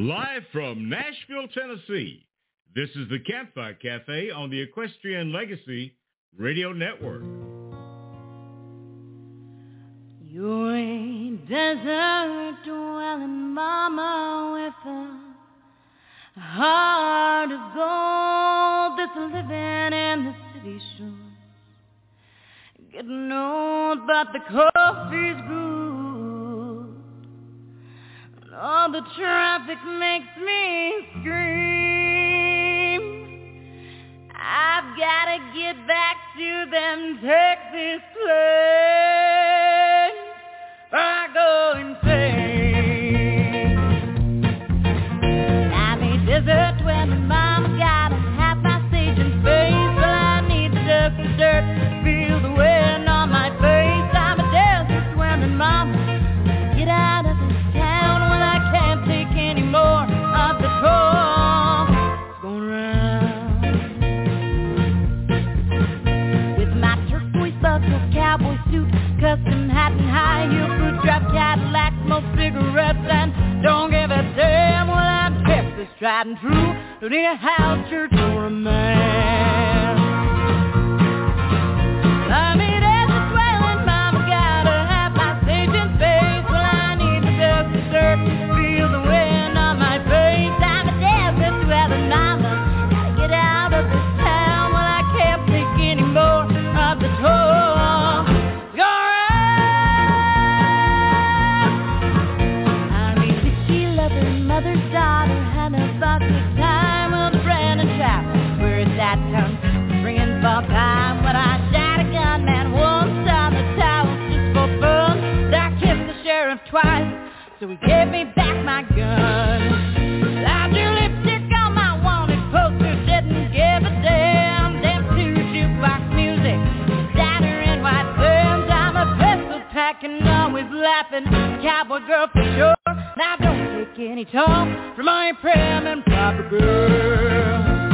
Live from Nashville, Tennessee, this is the Campfire Cafe on the Equestrian Legacy Radio Network. You're a desert dwelling mama with a heart of gold that's living in the city shore. Getting old, but the coffee's good. All the traffic makes me scream. I've gotta get back to them Texas plains. I go insane. High heel drop Cadillac, smoke cigarettes and don't give a damn. Well, I'm Texas, tried and true, don't need a house, church, or a man. So he gave me back my gun. Lipstick on my wanted poster, didn't give a damn. Music, in white. I'm a pistol always laughing, cowboy girl for sure. Now don't take any talk from my prim and proper girl.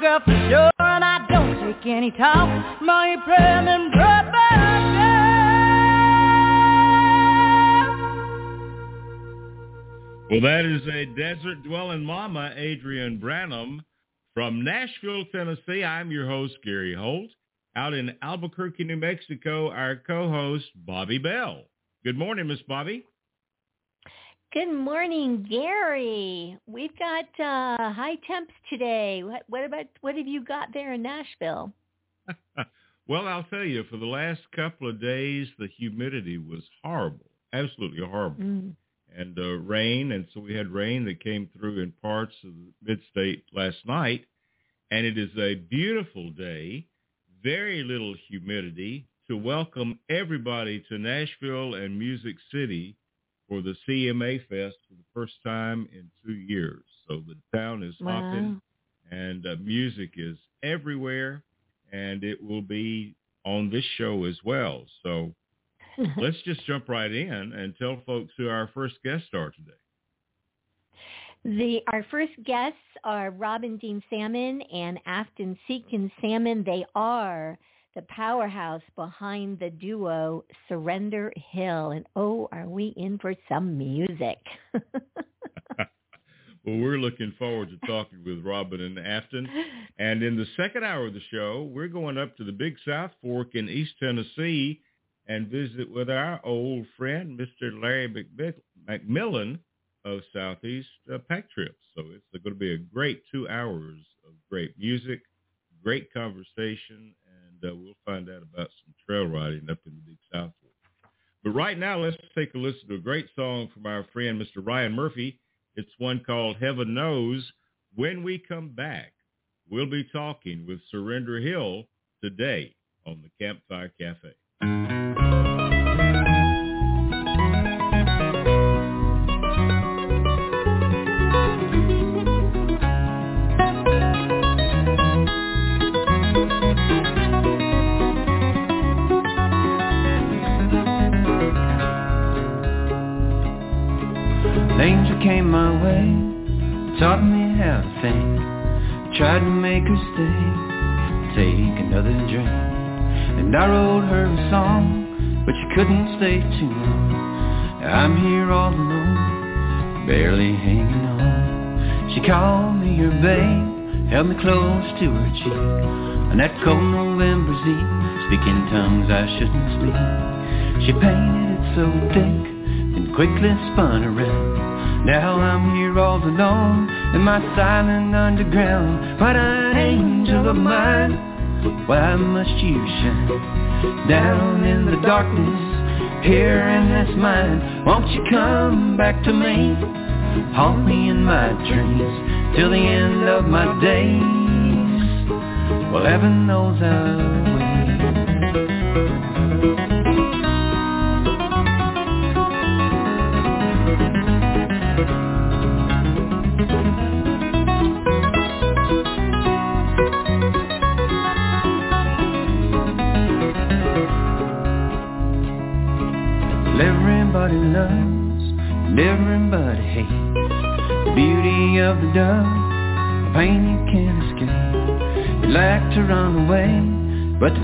Girl for sure, and I don't take any talk. My and proper Well, that is a desert dwelling mama, Adrian Branham from Nashville, Tennessee. I'm your host, Gary Holt. Out in Albuquerque, New Mexico, our co-host, Bobbi Bell. Good morning, Miss Bobbi. Good morning, Gary. We've got uh, high temps today. What, what about what have you got there in Nashville? well, I'll tell you, for the last couple of days, the humidity was horrible, absolutely horrible. Mm. and uh, rain, and so we had rain that came through in parts of the mid-state last night, and it is a beautiful day, very little humidity to welcome everybody to Nashville and Music City for the CMA Fest for the first time in two years. So the town is Wow. hopping, and uh, music is everywhere, and it will be on this show as well. So let's just jump right in and tell folks who our first guests are today. The our first guests are Robin Dean Salmon and Afton Seekins Salmon. They are the powerhouse behind the duo Surrender Hill. And oh, are we in for some music? well, we're looking forward to talking with Robin and Afton. And in the second hour of the show, we're going up to the Big South Fork in East Tennessee and visit with our old friend, Mr. Larry McMillan of Southeast uh, Pack Trips. So it's going to be a great two hours of great music, great conversation, uh, we'll find out about some trail riding up in the Big South. But right now, let's take a listen to a great song from our friend, Mr. Ryan Murphy. It's one called Heaven Knows. When we come back, we'll be talking with Surrender Hill today on the Campfire Cafe. Stay. Take another drink. And I wrote her a song But she couldn't stay too long. I'm here all alone Barely hanging on. She called me her babe Held me close to her cheek. On that cold November's eve Speaking tongues I shouldn't speak. She painted it so thick And quickly spun around now I'm here all alone in my silent underground. What an angel of mine, why must you shine down in the darkness here in this mind? Won't you come back to me, haunt me in my dreams till the end of my days? Well, heaven knows I'll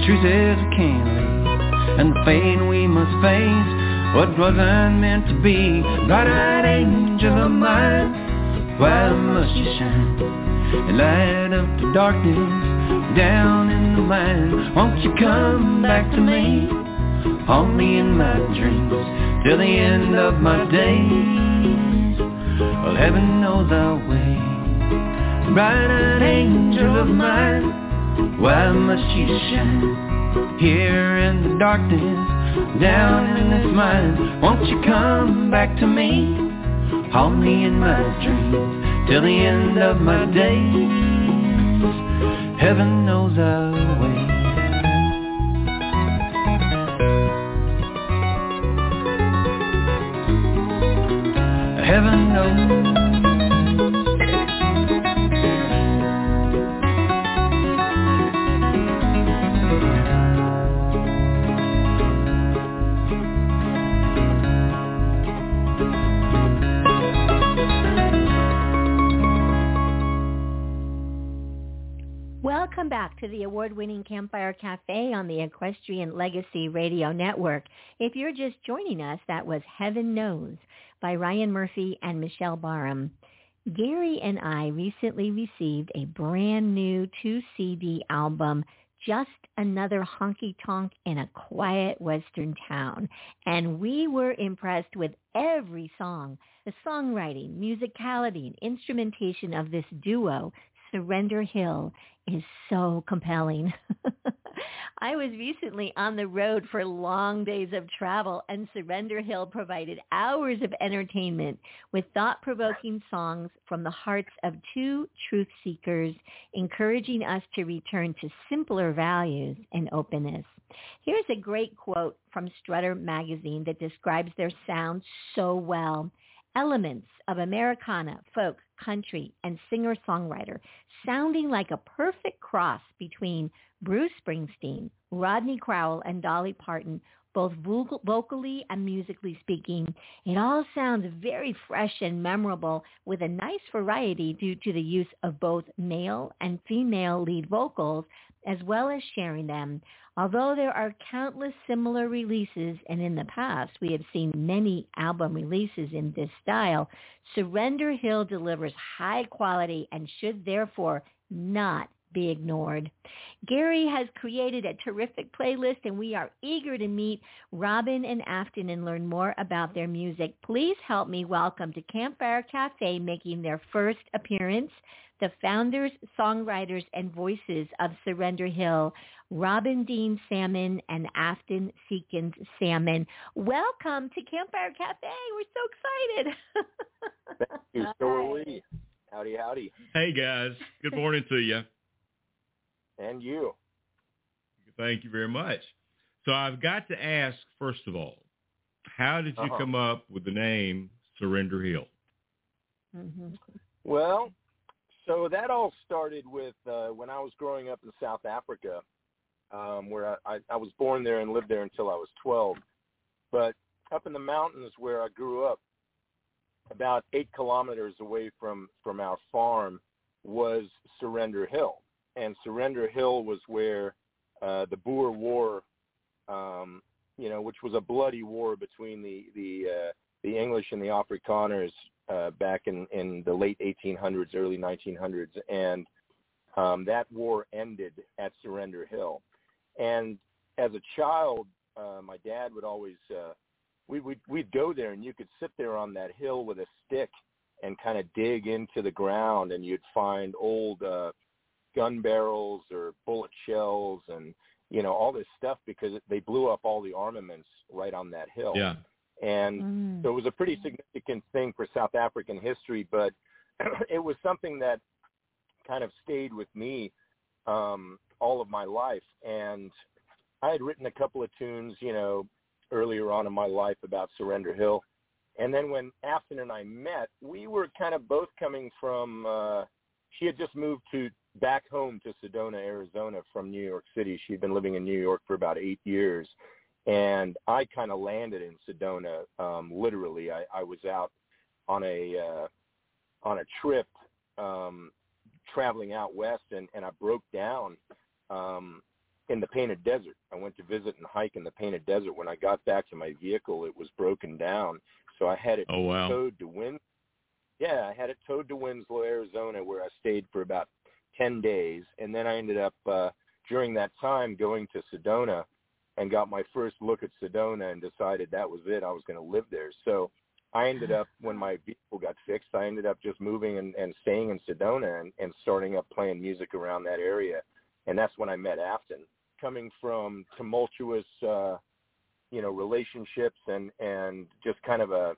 truth is we can't leave. And the pain we must face, what wasn't meant to be. Bright-eyed angel of mine, why must you shine and light up the darkness down in the mind? Won't you come back to me, haunt me in my dreams? till the end of my days. Well, heaven knows I'll wait. Bright-eyed angel of mine, why must you shine here in the darkness, down in this mine? Won't you come back to me, haunt me in my dreams till the end of my days? Heaven knows I'll wait. heaven knows Cafe on the Equestrian Legacy Radio Network. If you're just joining us, that was Heaven Knows by Ryan Murphy and Michelle Barham. Gary and I recently received a brand new two CD album, Just Another Honky Tonk in a Quiet Western Town. And we were impressed with every song. The songwriting, musicality, and instrumentation of this duo, Surrender Hill, is so compelling. I was recently on the road for long days of travel and Surrender Hill provided hours of entertainment with thought-provoking songs from the hearts of two truth seekers, encouraging us to return to simpler values and openness. Here's a great quote from Strutter magazine that describes their sound so well elements of Americana, folk, country, and singer-songwriter, sounding like a perfect cross between Bruce Springsteen, Rodney Crowell, and Dolly Parton, both vocal, vocally and musically speaking. It all sounds very fresh and memorable with a nice variety due to the use of both male and female lead vocals as well as sharing them. Although there are countless similar releases and in the past we have seen many album releases in this style, Surrender Hill delivers high quality and should therefore not be ignored. Gary has created a terrific playlist and we are eager to meet Robin and Afton and learn more about their music. Please help me welcome to Campfire Cafe making their first appearance the founders, songwriters, and voices of Surrender Hill, Robin Dean Salmon and Afton Seekins Salmon. Welcome to Campfire Cafe. We're so excited. Thank you. So are we. Howdy, howdy. Hey, guys. Good morning to you. And you. Thank you very much. So I've got to ask, first of all, how did you uh-huh. come up with the name Surrender Hill? Mm-hmm. Well, so that all started with uh, when I was growing up in South Africa, um, where I, I, I was born there and lived there until I was 12. But up in the mountains where I grew up, about eight kilometers away from from our farm was Surrender Hill, and Surrender Hill was where uh, the Boer War, um, you know, which was a bloody war between the the uh, the English and the Afrikaners uh, back in, in the late 1800s, early 1900s, and um, that war ended at Surrender Hill. And as a child, uh, my dad would always uh, we would we'd go there, and you could sit there on that hill with a stick and kind of dig into the ground, and you'd find old uh, gun barrels or bullet shells, and you know all this stuff because they blew up all the armaments right on that hill. Yeah. And mm. so it was a pretty significant thing for South African history, but it was something that kind of stayed with me um, all of my life. And I had written a couple of tunes, you know, earlier on in my life about Surrender Hill. And then when Afton and I met, we were kind of both coming from, uh, she had just moved to back home to Sedona, Arizona from New York City. She'd been living in New York for about eight years and I kind of landed in Sedona. Um, literally, I, I was out on a uh, on a trip um, traveling out west, and, and I broke down um, in the Painted Desert. I went to visit and hike in the Painted Desert. When I got back to my vehicle, it was broken down, so I had it oh, wow. towed to Win. Yeah, I had it towed to Winslow, Arizona, where I stayed for about ten days, and then I ended up uh, during that time going to Sedona and got my first look at Sedona and decided that was it. I was going to live there. So I ended up, when my vehicle got fixed, I ended up just moving and, and staying in Sedona and, and starting up playing music around that area. And that's when I met Afton. Coming from tumultuous, uh, you know, relationships and, and just kind of a,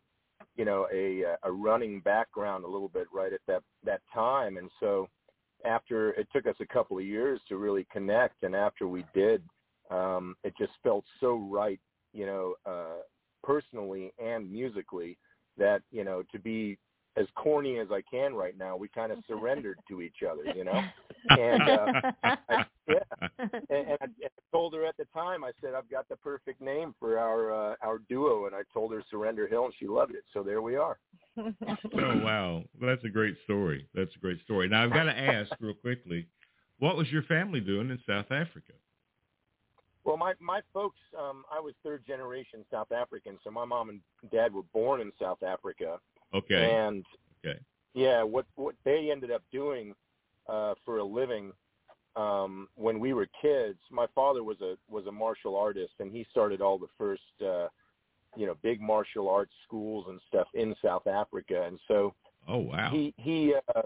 you know, a, a running background a little bit right at that, that time. And so after it took us a couple of years to really connect and after we did, um, it just felt so right, you know, uh, personally and musically that, you know, to be as corny as I can right now, we kind of surrendered to each other, you know. And uh, I, yeah, and, and I, I told her at the time, I said, I've got the perfect name for our uh, our duo, and I told her Surrender Hill, and she loved it. So there we are. oh wow, well, that's a great story. That's a great story. Now I've got to ask real quickly, what was your family doing in South Africa? Well, my my folks, um, I was third generation South African, so my mom and dad were born in South Africa. Okay. And okay. Yeah, what what they ended up doing uh, for a living um, when we were kids. My father was a was a martial artist, and he started all the first uh, you know big martial arts schools and stuff in South Africa, and so. Oh wow. He he. Uh,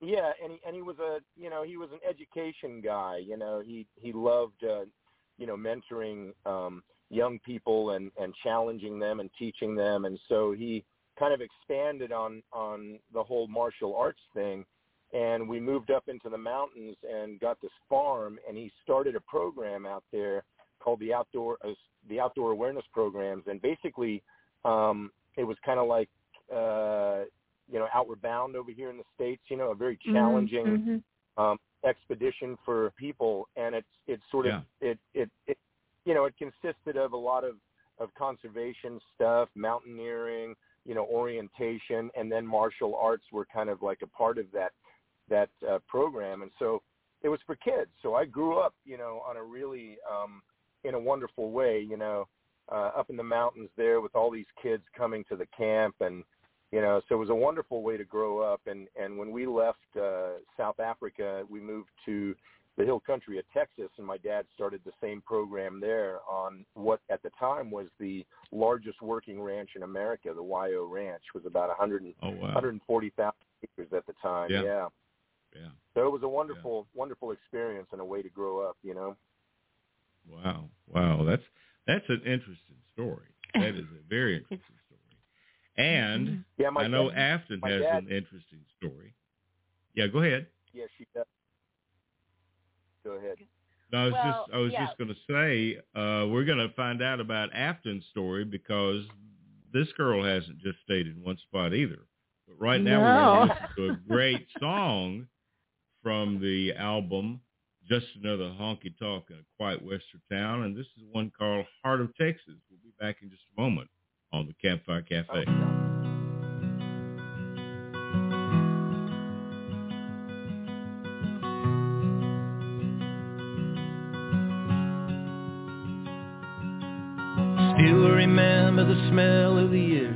yeah, and he and he was a you know he was an education guy. You know he he loved uh, you know, mentoring um, young people and, and challenging them and teaching them. And so he kind of expanded on, on the whole martial arts thing. And we moved up into the mountains and got this farm. And he started a program out there called the outdoor uh, the outdoor awareness programs. And basically, um, it was kind of like uh, you know Outward Bound over here in the states. You know, a very mm-hmm. challenging. Mm-hmm. Um, expedition for people, and it's it's sort of it, it it you know it consisted of a lot of of conservation stuff, mountaineering, you know, orientation, and then martial arts were kind of like a part of that that uh, program. And so it was for kids. So I grew up, you know, on a really um, in a wonderful way, you know, uh, up in the mountains there with all these kids coming to the camp and you know so it was a wonderful way to grow up and and when we left uh south africa we moved to the hill country of texas and my dad started the same program there on what at the time was the largest working ranch in america the YO ranch was about 100 Oh wow. 140,000 acres at the time Yeah. yeah Yeah. so it was a wonderful wonderful experience and a way to grow up you know Wow. Wow. That's that's an interesting story. That is a very interesting story. And mm-hmm. yeah my I know dad, Afton has dad- an interesting story. Yeah, go ahead. yeah she does go ahead No, I was Well, just I was yeah. just going to say uh, we're going to find out about Afton's story because this girl hasn't just stayed in one spot either. But right now we're going to listen to a great song from the album Just Another Honky Tonk in a Quiet Western Town, and this is one called Heart of Texas. We'll be back in just a moment on the Campfire Cafe. Still the smell of the air.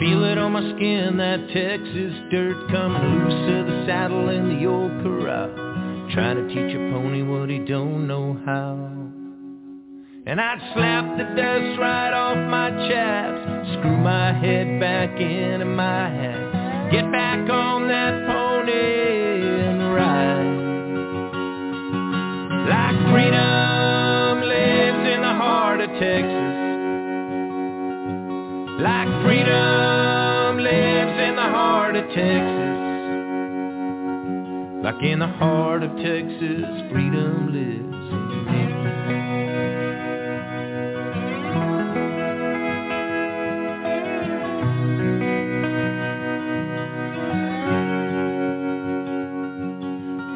Feel it on my skin, that Texas dirt coming loose of the saddle in the old corral. Trying to teach a pony what he don't know how. And I'd slap the dust right off my chaps, screw my head back into my hat, get back on that pony and ride. Like freedom lives in the heart of Texas. Like freedom lives in the heart of Texas. Like in the heart of Texas, freedom lives in me.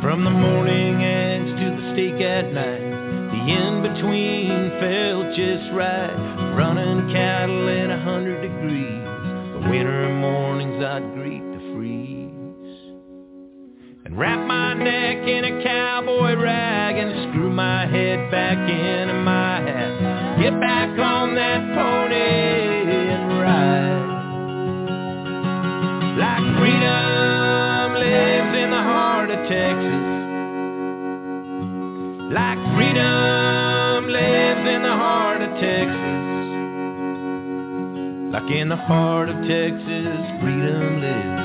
From the morning eggs to the steak at night, the in-between felt just right. Running cattle at a hundred degrees, the winter mornings I'd greet the freeze. And wrap my neck in a cowboy rag and screw my head back into my hat. Get back on that pony and ride. Like freedom lives in the heart of Texas. Like freedom in the heart of Texas, freedom lives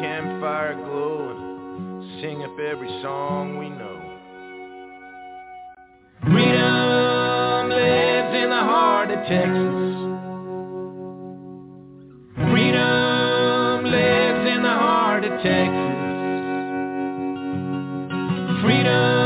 campfire glow and sing up every song we know. Freedom lives in the heart of Texas. Freedom lives in the heart of Texas. Freedom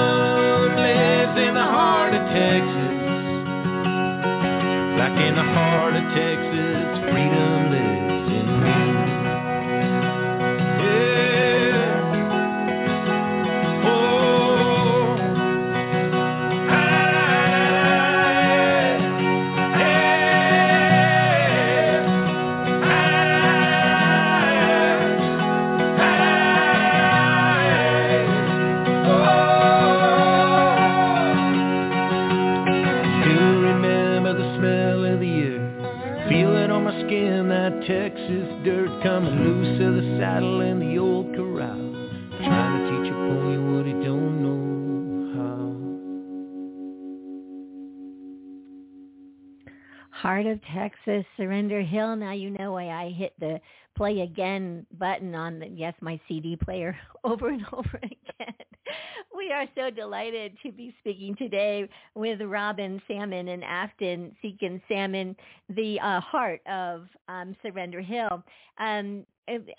Heart of Texas, Surrender Hill. Now you know why I hit the play again button on the yes my CD player over and over again. we are so delighted to be speaking today with Robin Salmon and Afton Seekins Salmon, the uh, heart of um, Surrender Hill. Um,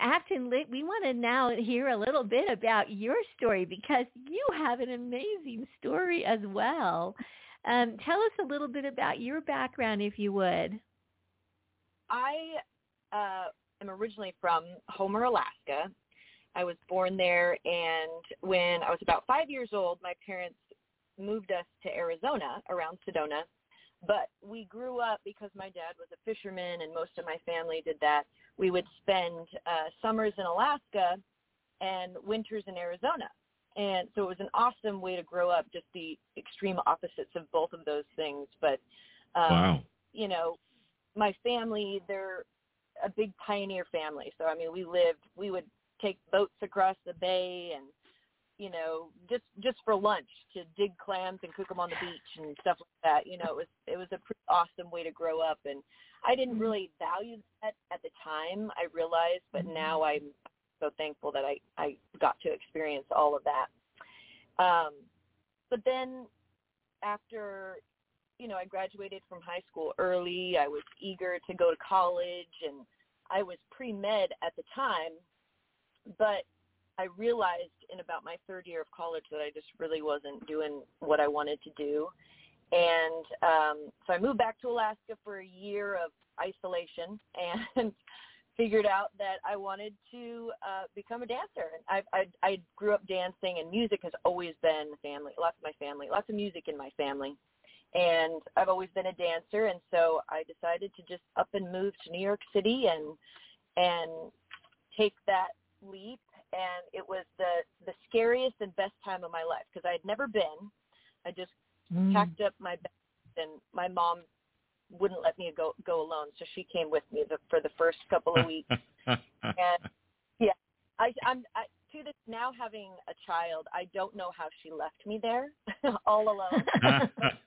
Afton, we want to now hear a little bit about your story because you have an amazing story as well. Um, tell us a little bit about your background, if you would. I uh, am originally from Homer, Alaska. I was born there, and when I was about five years old, my parents moved us to Arizona around Sedona. But we grew up because my dad was a fisherman, and most of my family did that. We would spend uh, summers in Alaska and winters in Arizona. And so it was an awesome way to grow up, just the extreme opposites of both of those things. But, um, wow. you know, my family, they're a big pioneer family. So, I mean, we lived, we would take boats across the bay and, you know, just, just for lunch to dig clams and cook them on the beach and stuff like that. You know, it was, it was a pretty awesome way to grow up. And I didn't mm-hmm. really value that at the time, I realized, but mm-hmm. now I'm so thankful that I, I got to experience all of that. Um, but then after, you know, I graduated from high school early, I was eager to go to college and I was pre-med at the time, but I realized in about my third year of college that I just really wasn't doing what I wanted to do. And um, so I moved back to Alaska for a year of isolation and figured out that I wanted to uh, become a dancer. And I, I I grew up dancing, and music has always been family. Lots of my family, lots of music in my family, and I've always been a dancer. And so I decided to just up and move to New York City and and take that leap. And it was the the scariest and best time of my life because I had never been. I just mm. packed up my bag, and my mom wouldn't let me go go alone, so she came with me the, for the first couple of weeks. and yeah, I, I'm I, to this now having a child. I don't know how she left me there all alone.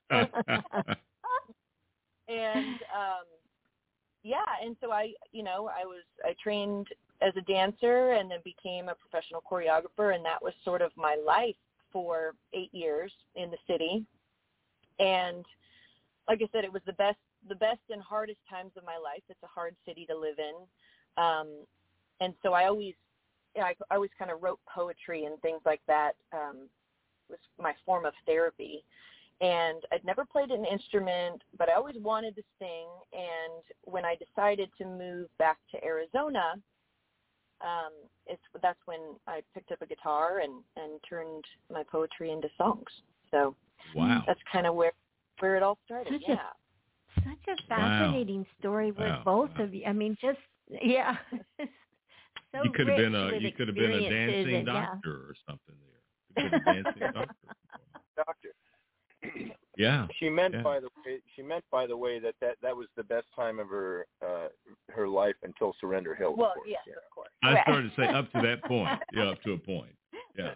and um yeah, and so I, you know, I was I trained as a dancer and then became a professional choreographer, and that was sort of my life for eight years in the city. And like I said, it was the best the best and hardest times of my life. It's a hard city to live in, um, and so I always, you know, I, I always kind of wrote poetry and things like that. Um, was my form of therapy, and I'd never played an instrument, but I always wanted to sing. And when I decided to move back to Arizona, um, it's that's when I picked up a guitar and and turned my poetry into songs. So wow, that's kind of where where it all started. Such yeah. A, such a fascinating wow. story with wow. both wow. of you. I mean, just yeah. so you could have been a you could have been a dancing and, doctor or something there. You could have been a dancing doctor. Doctor. Yeah. She meant yeah. by the way, she meant by the way that that that was the best time of her uh her life until Surrender Hill. Well, course. yes, yeah. of course. I Right. started to say up to that point. Yeah, up to a point. Yeah.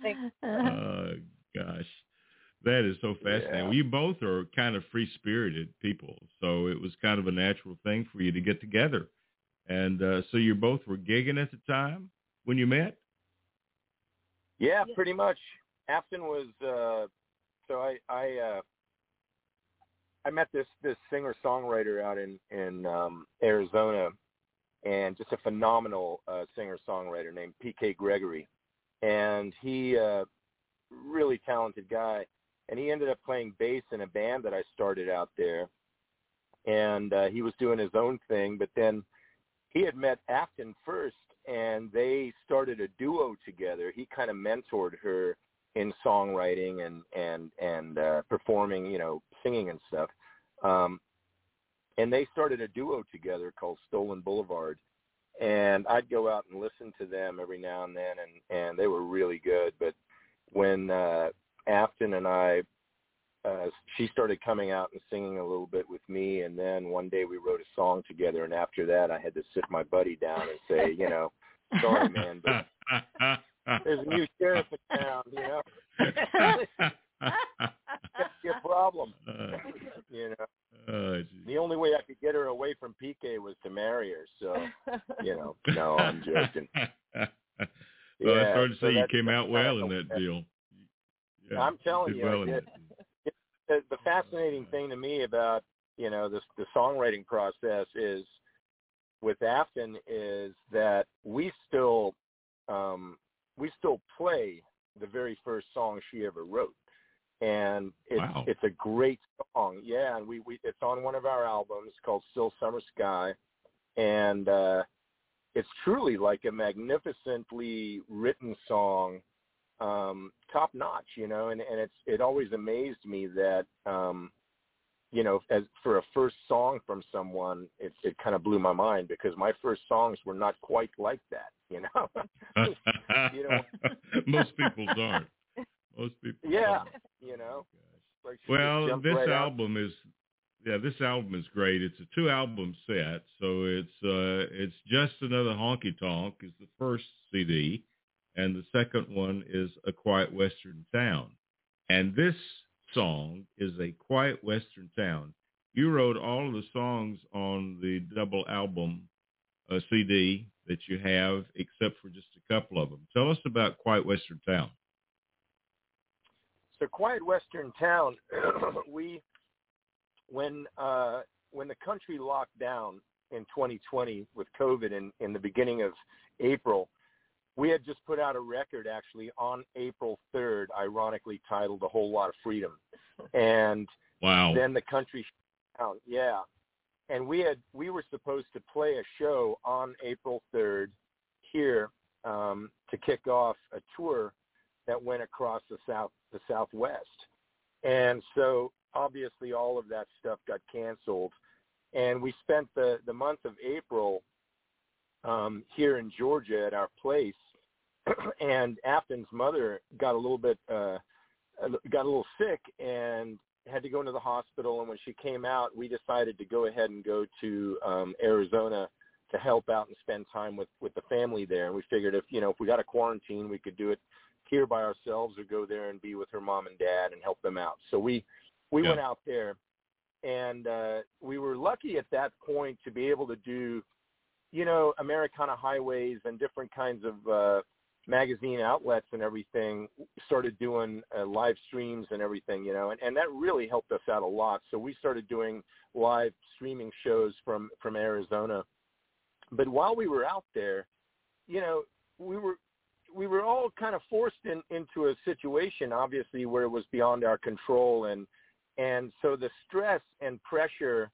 Thanks. uh, gosh, that is so fascinating. Yeah. Well, you both are kind of free spirited people, so it was kind of a natural thing for you to get together. And uh, so you both were gigging at the time when you met. Yeah, Yeah. pretty much. Afton was uh so I I uh I met this this singer songwriter out in in um Arizona and just a phenomenal uh singer songwriter named PK Gregory and he uh really talented guy and he ended up playing bass in a band that I started out there and uh he was doing his own thing but then he had met Afton first and they started a duo together. He kind of mentored her in songwriting and and and uh performing, you know, singing and stuff. Um and they started a duo together called Stolen Boulevard. And I'd go out and listen to them every now and then and and they were really good, but when uh Afton and I uh she started coming out and singing a little bit with me and then one day we wrote a song together and after that I had to sit my buddy down and say, you know, sorry man, but there's a new sheriff in town, you know. That's your problem. Uh, you know. oh. The only way I could get her away from PK was to marry her, so you know, no, I'm joking. well, I Yeah, started to so say you came out well in that deal. Yeah, I'm telling you, well I did. The, the fascinating thing to me about you know this the songwriting process is with Afton is that we still um, we still play the very first song she ever wrote, and it's wow. it's a great song. Yeah, and we, we it's on one of our albums called Still Summer Sky, and uh, it's truly like a magnificently written song, um, top notch. You know, and and it's it always amazed me that. Um, you know, as for a first song from someone, it it kind of blew my mind because my first songs were not quite like that. You know, you know, most people's aren't. Most people. Yeah, aren't. you know. Like well, this right album out. is yeah, this album is great. It's a two album set, so it's uh it's just another honky tonk is the first CD, and the second one is a quiet western town, and this song is a quiet western town. You wrote all of the songs on the double album uh, CD that you have, except for just a couple of them. Tell us about Quiet Western Town. So Quiet Western Town, we when uh, when the country locked down in 2020 with COVID in, in the beginning of April, we had just put out a record actually on April 3rd, ironically titled "A Whole Lot of Freedom," and wow. then the country shut down. Yeah, and we had we were supposed to play a show on April 3rd here um, to kick off a tour that went across the south the southwest, and so obviously all of that stuff got canceled, and we spent the the month of April um, here in Georgia at our place, and Afton's mother got a little bit uh, got a little sick and had to go into the hospital. And when she came out, we decided to go ahead and go to um, Arizona to help out and spend time with with the family there. And we figured if you know if we got a quarantine, we could do it here by ourselves or go there and be with her mom and dad and help them out. So we we yeah. went out there, and uh, we were lucky at that point to be able to do you know, Americana Highways and different kinds of uh, magazine outlets and everything started doing uh, live streams and everything, you know, and, and that really helped us out a lot. So we started doing live streaming shows from from Arizona. But while we were out there, you know, we were we were all kind of forced in, into a situation, obviously, where it was beyond our control, and and so the stress and pressure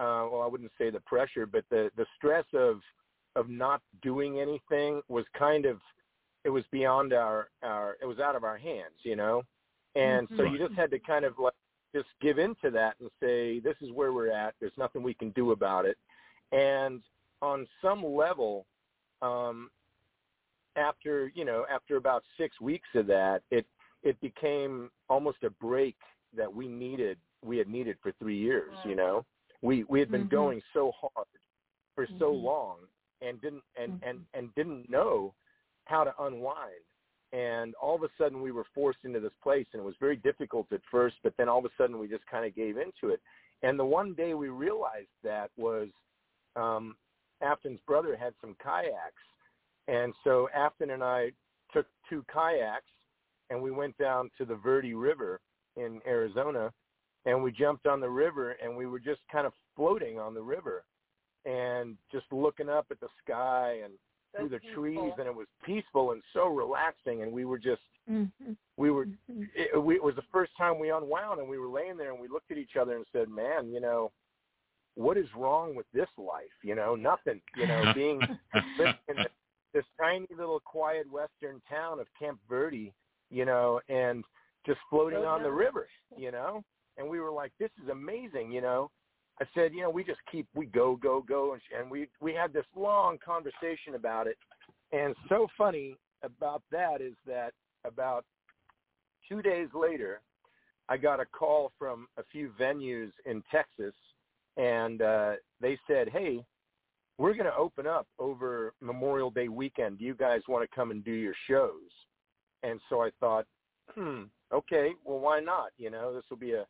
uh, well, I wouldn't say the pressure, but the the stress of of not doing anything was kind of it was beyond our our it was out of our hands, you know, and mm-hmm. so you just had to kind of like just give in to that and say this is where we're at. There's nothing we can do about it, and on some level, um, after you know after about six weeks of that, it it became almost a break that we needed we had needed for three years, you know we we had been mm-hmm. going so hard for mm-hmm. so long and didn't and, mm-hmm. and and didn't know how to unwind and all of a sudden we were forced into this place and it was very difficult at first but then all of a sudden we just kind of gave into it and the one day we realized that was um afton's brother had some kayaks and so afton and i took two kayaks and we went down to the verde river in arizona and we jumped on the river and we were just kind of floating on the river and just looking up at the sky and through the peaceful. trees and it was peaceful and so relaxing and we were just mm-hmm. we were mm-hmm. it, we, it was the first time we unwound and we were laying there and we looked at each other and said man you know what is wrong with this life you know nothing you know being in this, this tiny little quiet western town of camp verde you know and just floating So on the river you know and we were like, this is amazing, you know. I said, you know, we just keep we go go go, and, and we we had this long conversation about it. And so funny about that is that about two days later, I got a call from a few venues in Texas, and uh, they said, hey, we're going to open up over Memorial Day weekend. Do you guys want to come and do your shows? And so I thought, hmm, okay, well, why not? You know, this will be a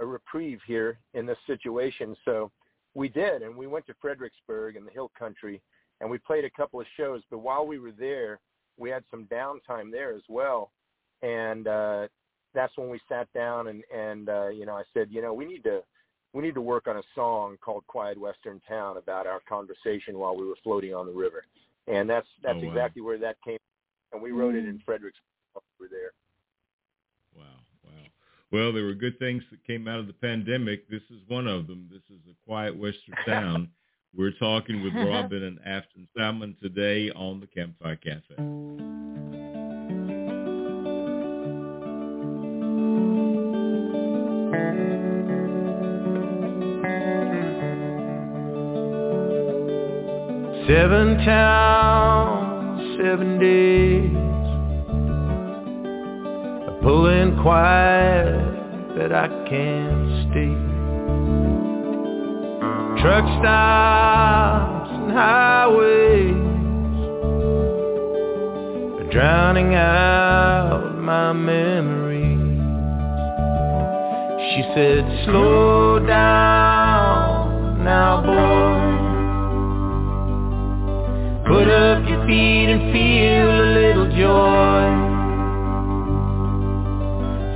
a reprieve here in this situation. So we did, and we went to Fredericksburg in the Hill Country, and we played a couple of shows. But while we were there, we had some downtime there as well, and uh, that's when we sat down and and uh, you know I said, you know, we need to we need to work on a song called Quiet Western Town about our conversation while we were floating on the river, and that's that's Oh, wow. exactly where that came. And we wrote it in Fredericksburg. Frederick's over there. Wow. Well, there were good things that came out of the pandemic. This is one of them. This is a quiet western town. We're talking with Robin and Afton Salmon today on the Campfire Cafe. Seven towns, seven days. Pulling quiet that I can't stay. Truck stops and highways are drowning out my memories. She said, slow down now, boy. Put up your feet and feel a little joy.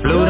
Float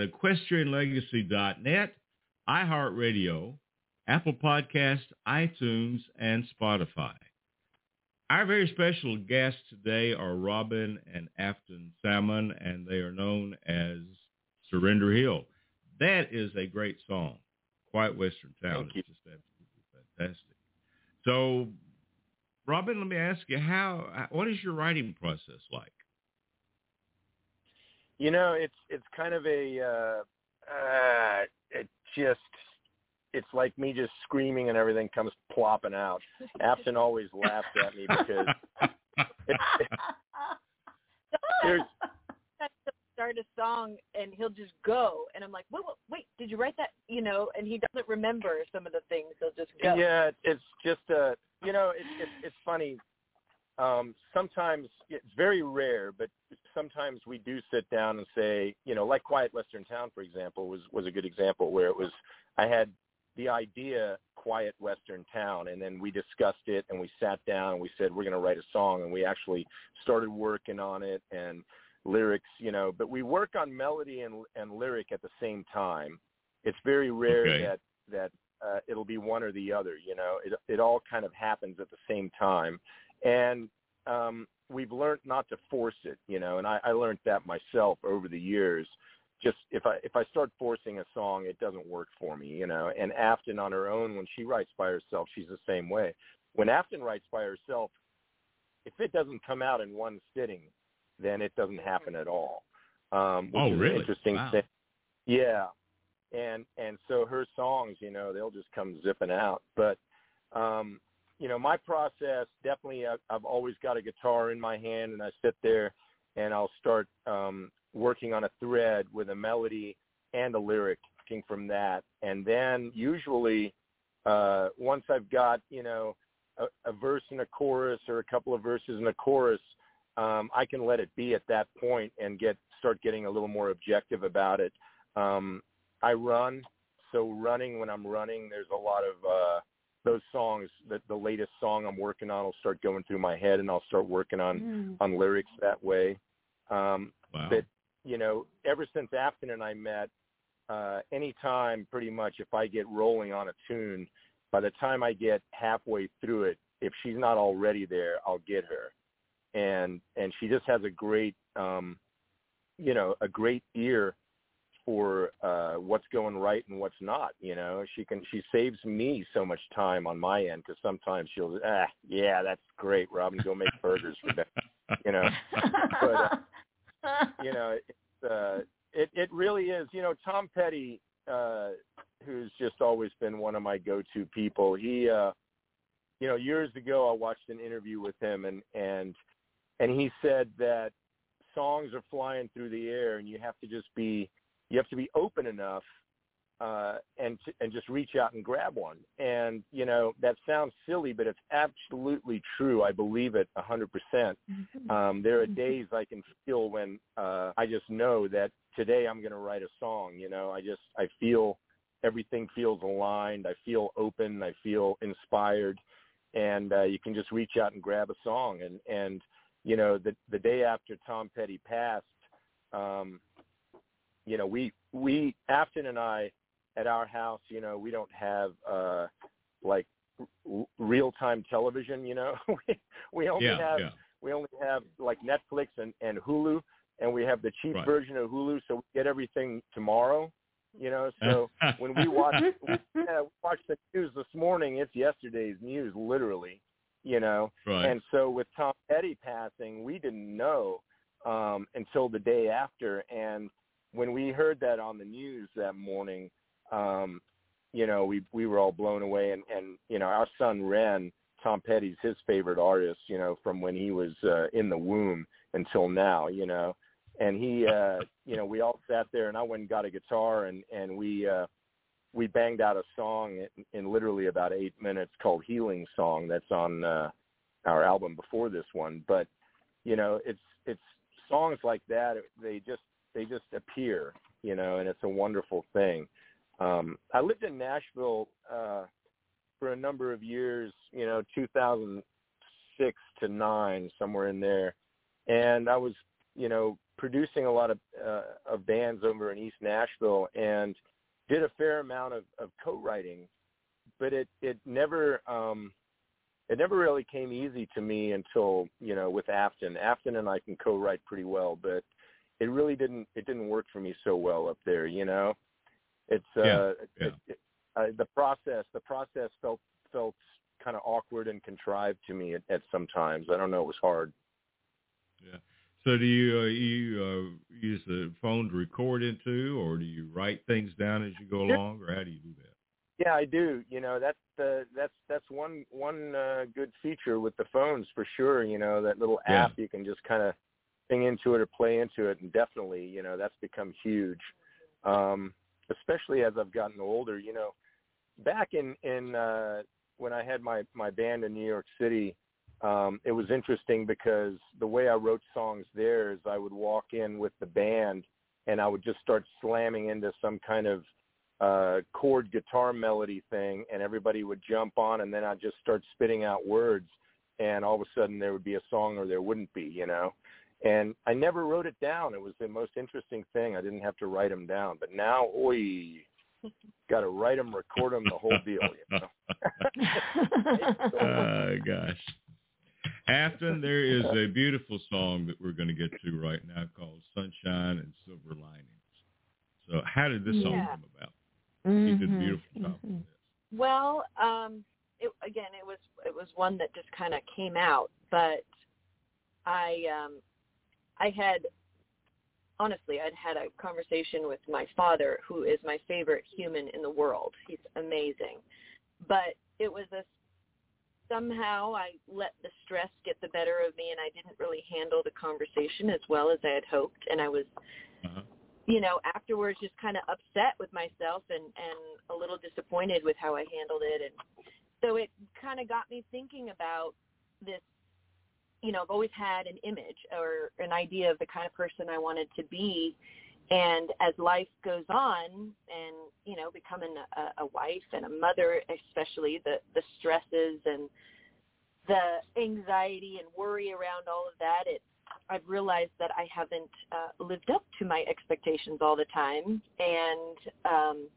at equestrianlegacy.net, iHeartRadio, Apple Podcast, iTunes, and Spotify. Our very special guests today are Robin and Afton Salmon, and they are known as Surrender Hill. That is a great song. Quiet Western Town is just absolutely fantastic. So, Robin, let me ask you how. What is your writing process like? You know, it's it's kind of a uh, uh, it just it's like me just screaming and everything comes plopping out. Afton always laughs at me because there's start a song and he'll just go and I'm like, wait, wait, wait, did you write that? You know, and he doesn't remember some of the things. He'll just go. Yeah, it's just uh you know, it's it's it's funny. Um sometimes it's very rare, but sometimes we do sit down and say, you know, like Quiet Western Town for example was was a good example where it was I had the idea quiet western town and then we discussed it and we sat down and we said we're going to write a song and we actually started working on it and lyrics you know but we work on melody and and lyric at the same time. It's very rare Okay. that that uh, it'll be one or the other you know? It it all kind of happens at the same time and um we've learned not to force it you know and i i learned that myself over the years just if I if I start forcing a song, it doesn't work for me, you know. And Afton on her own, when she writes by herself, she's the same way. When Afton writes by herself, if it doesn't come out in one sitting, then it doesn't happen at all. Um, which Oh, is really? interesting Wow. thing. Yeah, and and so her songs, you know, they'll just come zipping out. But um, you know, my process definitely, I've, I've always got a guitar in my hand, and I sit there and I'll start um, working on a thread with a melody and a lyric working from that. And then usually uh, once I've got, you know, a, a verse and a chorus or a couple of verses and a chorus, um, I can let it be at that point and get start getting a little more objective about it. Um, I run, so running when I'm running, there's a lot of uh, those songs. That the latest song I'm working on will start going through my head, and I'll start working on Mm. on lyrics that way. Um, Wow. but you know, ever since Afton and I met, uh, anytime pretty much if I get rolling on a tune, by the time I get halfway through it, if she's not already there, I'll get her. And and she just has a great um you know, a great ear for uh what's going right and what's not, you know. She can she saves me so much time on my end cuz sometimes she'll ah, yeah, that's great, Robin, go make burgers for them, you know But, you know, it's, uh, it it really is. You know, Tom Petty, uh, who's just always been one of my go-to people. He, uh, you know, years ago I watched an interview with him, and and and he said that songs are flying through the air, and you have to just be you have to be open enough uh, and t- and just reach out and grab one. And you know that sounds silly, but it's absolutely true. I believe it a hundred percent. Um, there are days I can feel when uh, I just know that today I'm going to write a song. You know, I just I feel everything feels aligned. I feel open. I feel inspired, and uh, you can just reach out and grab a song. And and you know the the day after Tom Petty passed, um, you know we we Afton and I at our house, you know, we don't have uh like r- real-time television, you know. we we only yeah, have yeah. we only have like Netflix and and Hulu and we have the cheap Right. version of Hulu so we get everything tomorrow, you know. So when we watch we, yeah, we watched the news this morning, it's yesterday's news literally, you know. right. And so with Tom Petty passing, we didn't know um, until the day after. And when we heard that on the news that morning, um, you know, we we were all blown away. And and you know, our son Ren, Tom Petty's his favorite artist. You know, from when he was uh, in the womb until now. You know, and he, uh, you know, we all sat there, and I went and got a guitar, and and we. uh we banged out a song in, in literally about eight minutes called "Healing Song" that's on uh, our album before this one. But you know, it's it's songs like that. They just they just appear, you know, and it's a wonderful thing. Um, I lived in Nashville uh, for a number of years, you know, 2006 to nine, somewhere in there, and I was, you know, producing a lot of uh, of bands over in East Nashville, and did a fair amount of, of co-writing, but it it never um, it never really came easy to me until you know with Afton. Afton and I can co-write pretty well, but it really didn't it didn't work for me so well up there. You know, it's uh, Yeah, yeah. It, it, uh, the process the process felt felt kind of awkward and contrived to me at, at some times. I don't know. It was hard. Yeah. So do you uh, you uh, use the phone to record into, or do you write things down as you go along, or how do you do that? Yeah, I do. You know, that's the that's that's one one uh, good feature with the phones for sure. You know, that little Yeah. app you can just kind of sing into it or play into it, and definitely, you know, that's become huge. Um, especially as I've gotten older. You know, back in in uh, when I had my my band in New York City, um, it was interesting because the way I wrote songs there is I would walk in with the band and I would just start slamming into some kind of uh, chord guitar melody thing, and everybody would jump on, and then I'd just start spitting out words, and all of a sudden there would be a song or there wouldn't be, you know. And I never wrote it down. It was the most interesting thing. I didn't have to write them down, but now, oi, got to write them, record them, the whole deal. You know? uh, gosh. Afton, there is a beautiful song that we're going to get to right now called Sunshine and Silver Linings. So how did this song Yeah. come about? You did a beautiful job mhm. with this. Well, um, it, again, it was it was one that just kind of came out, but I um, I had honestly I'd had a conversation with my father, who is my favorite human in the world. He's amazing, but it was a somehow I let the stress get the better of me, and I didn't really handle the conversation as well as I had hoped, and I was Uh-huh. you know, afterwards just kind of upset with myself and and a little disappointed with how I handled it and so it kind of got me thinking about this you know, I've always had an image or an idea of the kind of person I wanted to be and as life goes on and you know becoming a, a wife and a mother especially the the stresses and the anxiety and worry around all of that it I've realized that I haven't uh, lived up to my expectations all the time, and um,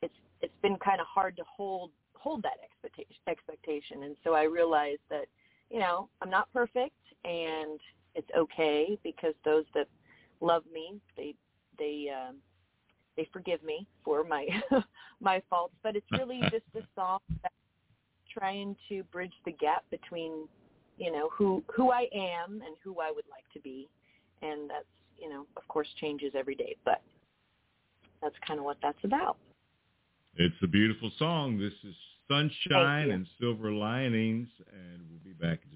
it's it's been kind of hard to hold hold that expectation expectation. And so I realized that you know I'm not perfect, and it's okay because those that love me they they um, they forgive me for my my faults. But it's really just a song that's trying to bridge the gap between you know who who I am and who I would like to be, and that's you know of course changes every day, but that's kind of what that's about. It's a beautiful song. This is Sunshine and Silver Linings, and back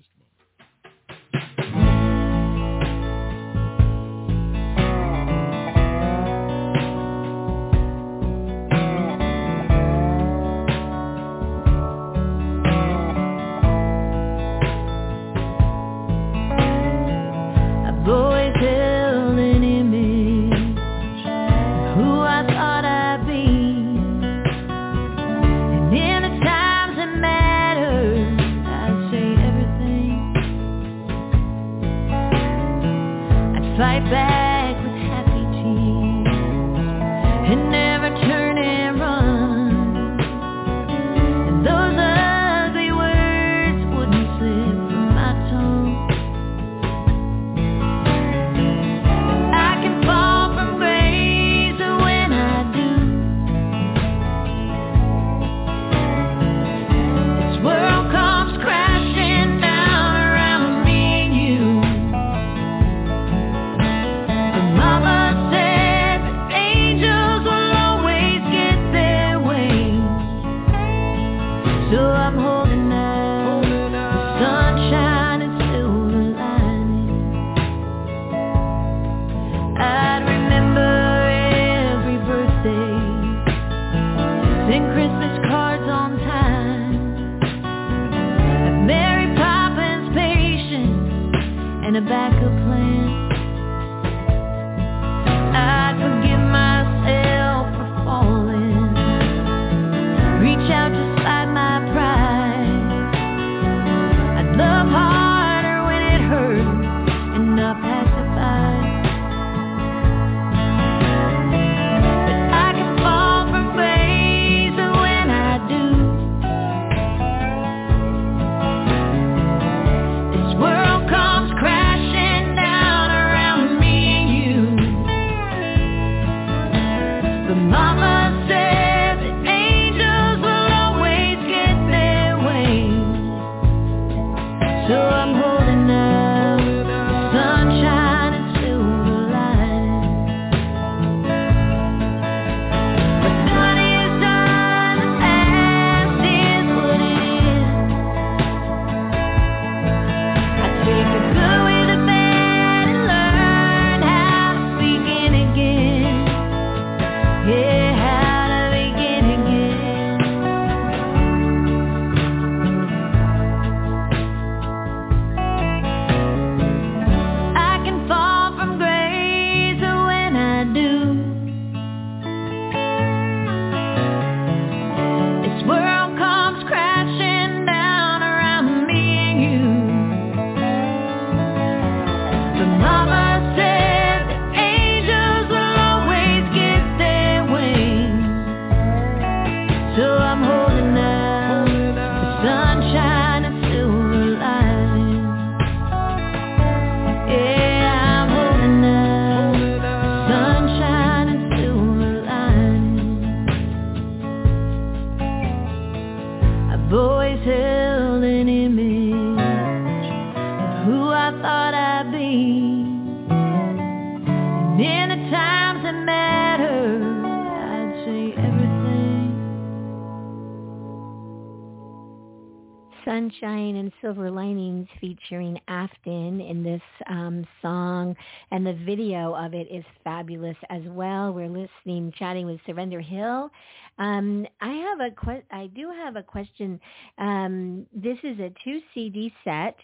Sunshine and Silver Linings featuring Afton in this um, song, and the video of it is fabulous as well. We're listening, chatting with Surrender Hill. Um, I have a que- I do have a question. Um, this is a two CD set.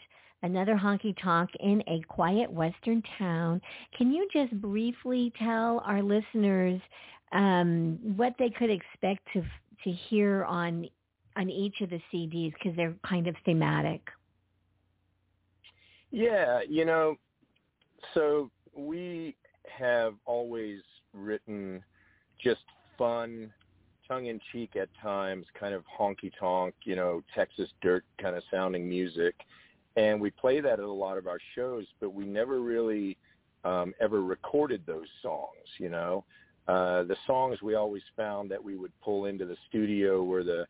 Another honky tonk in a quiet western town. Can you just briefly tell our listeners um, what they could expect to to hear on on each of the CDs because they're kind of thematic. Yeah, you know, so we have always written just fun, tongue-in-cheek at times, kind of honky-tonk, you know, Texas dirt kind of sounding music. And we play that at a lot of our shows, but we never really um, ever recorded those songs, you know. Uh, the songs we always found that we would pull into the studio were the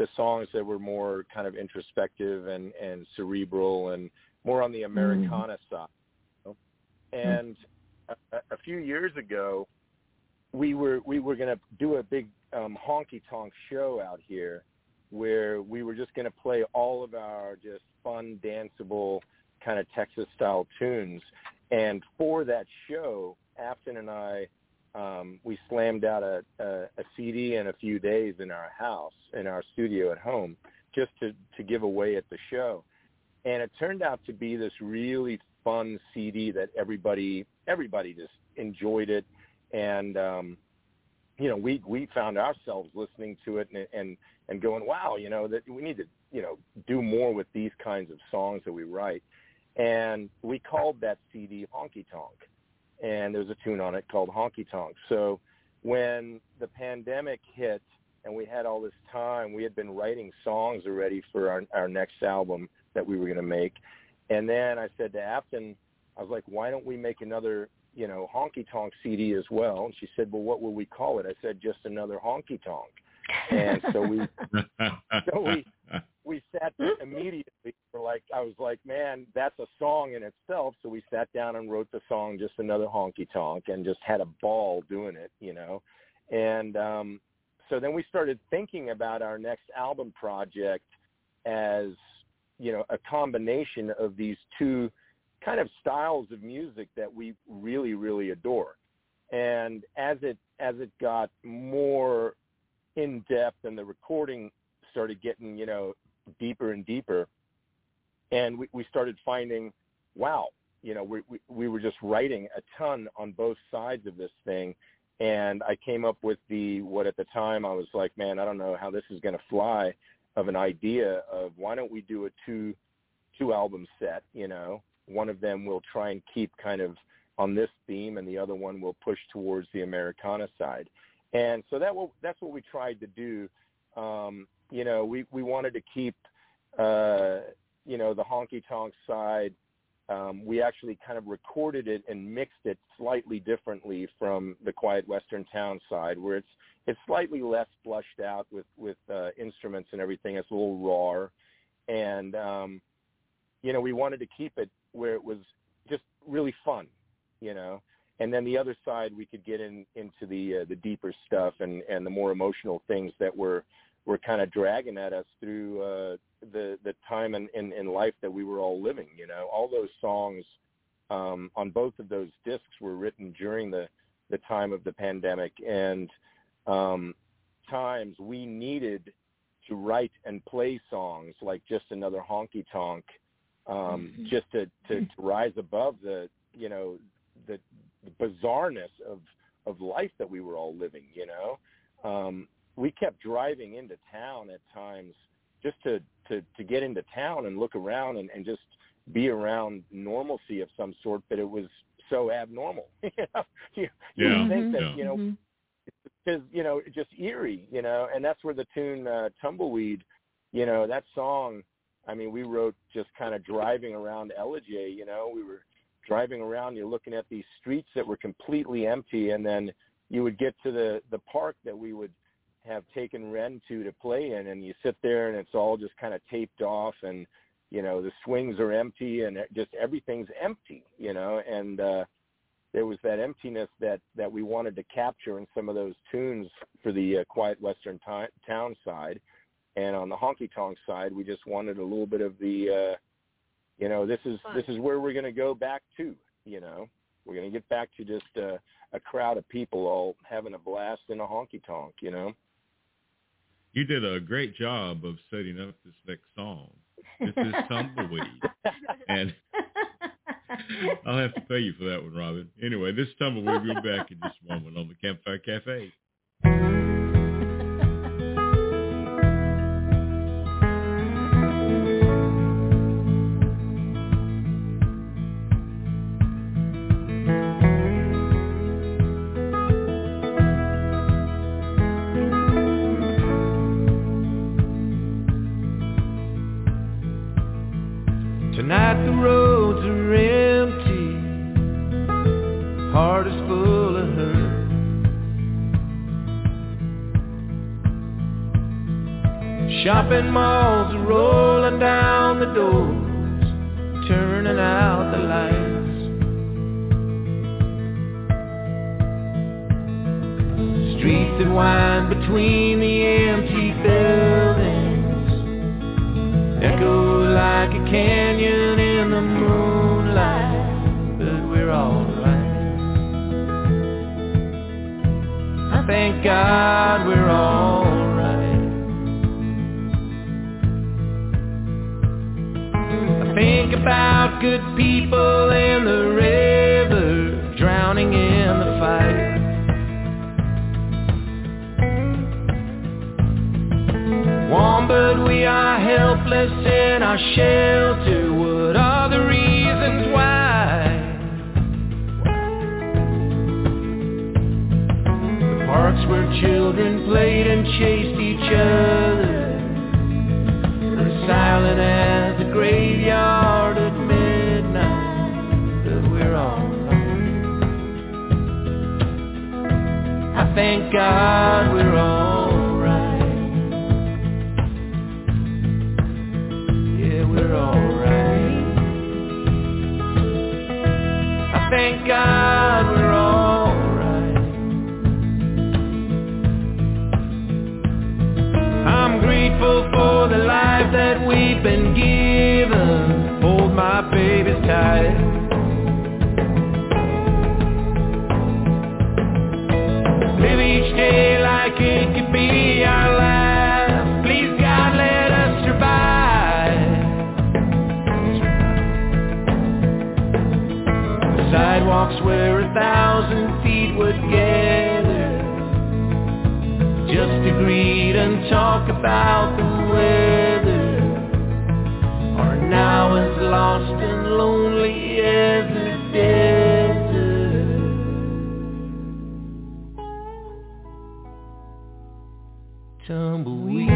the songs that were more kind of introspective and, and cerebral and more on the Americana mm. side. You know? And mm. a, a few years ago, we were we were going to do a big um, honky tonk show out here, where we were just going to play all of our just fun, danceable kind of Texas style tunes. And for that show, Afton and I um, we slammed out a, a, a CD in a few days in our house, in our studio at home, just to, to give away at the show. And it turned out to be this really fun CD that everybody everybody just enjoyed it, and um, you know we we found ourselves listening to it and and and going, wow, you know that we need to you know do more with these kinds of songs that we write, and we called that CD Honky Tonk and there's a tune on it called Honky Tonk. So when the pandemic hit and we had all this time, we had been writing songs already for our, our next album that we were going to make. And then I said to Afton, I was like, why don't we make another, you know, honky tonk CD as well? And she said, well, what will we call it? I said, just another honky tonk. And so we, so we, we sat immediately for like I was like, man, that's a song in itself. So we sat down and wrote the song, just another honky tonk, and just had a ball doing it, you know. And um, so then we started thinking about our next album project as you know a combination of these two kind of styles of music that we really really adore. And as it as it got more in depth and the recording started getting you know deeper and deeper. And we, we started finding, wow, you know, we, we, we were just writing a ton on both sides of this thing. And I came up with the, what at the time I was like, man, I don't know how this is going to fly of an idea of why don't we do a two, two album set, you know, one of them will try and keep kind of on this theme and the other one will push towards the Americana side. And so that will, that's what we tried to do. Um, you know, we we wanted to keep, uh, you know, the honky tonk side. Um, we actually kind of recorded it and mixed it slightly differently from the quiet western town side, where it's it's slightly less flushed out with with uh, instruments and everything. It's a little raw, and um, you know, we wanted to keep it where it was just really fun, you know. And then the other side, we could get in into the uh, the deeper stuff and and the more emotional things that were were kind of dragging at us through uh, the the time in, in in life that we were all living. You know, all those songs um, on both of those discs were written during the the time of the pandemic, and um, times we needed to write and play songs like just another honky tonk, um, mm-hmm. just to, to to rise above the you know the, the bizarreness of of life that we were all living. You know. Um, we kept driving into town at times just to to to get into town and look around and, and just be around normalcy of some sort, but it was so abnormal. you know, you, yeah. you think that yeah. you know mm-hmm. it's the because you know just eerie, you know, and that's where the tune uh, "Tumbleweed," you know, that song. I mean, we wrote just kind of driving around Ellijay, you know, we were driving around, you're looking at these streets that were completely empty, and then you would get to the the park that we would have taken Ren to to play in, and you sit there and it's all just kind of taped off, and you know the swings are empty, and just everything's empty, you know, and uh, there was that emptiness that that we wanted to capture in some of those tunes for the uh, quiet western t- town side, and on the honky tonk side, we just wanted a little bit of the, uh, you know, this is Fun. this is where we're going to go back to, you know, we're going to get back to just uh, a crowd of people all having a blast in a honky tonk, you know. You did a great job of setting up this next song. This is Tumbleweed. and I'll have to pay you for that one, Robin. Anyway, this Tumbleweed, we'll be back in just a moment on the Campfire Cafe. Doors, turning out the lights. Streets that wind between the empty buildings echo like a canyon in the moonlight, but we're alright. I thank God we're alright. About good people in the river, drowning in the fight. Warm, but we are helpless in our shelter. What are the reasons why? The parks where children played and chased each other silent as the graveyard thank God we're alright. Yeah, we're alright. I thank God we're alright. I'm grateful for the life that we've been given. Hold my babies tight. Sidewalks where a thousand feet would gather just to greet and talk about the weather are now as lost and lonely as the desert. Tumbleweed.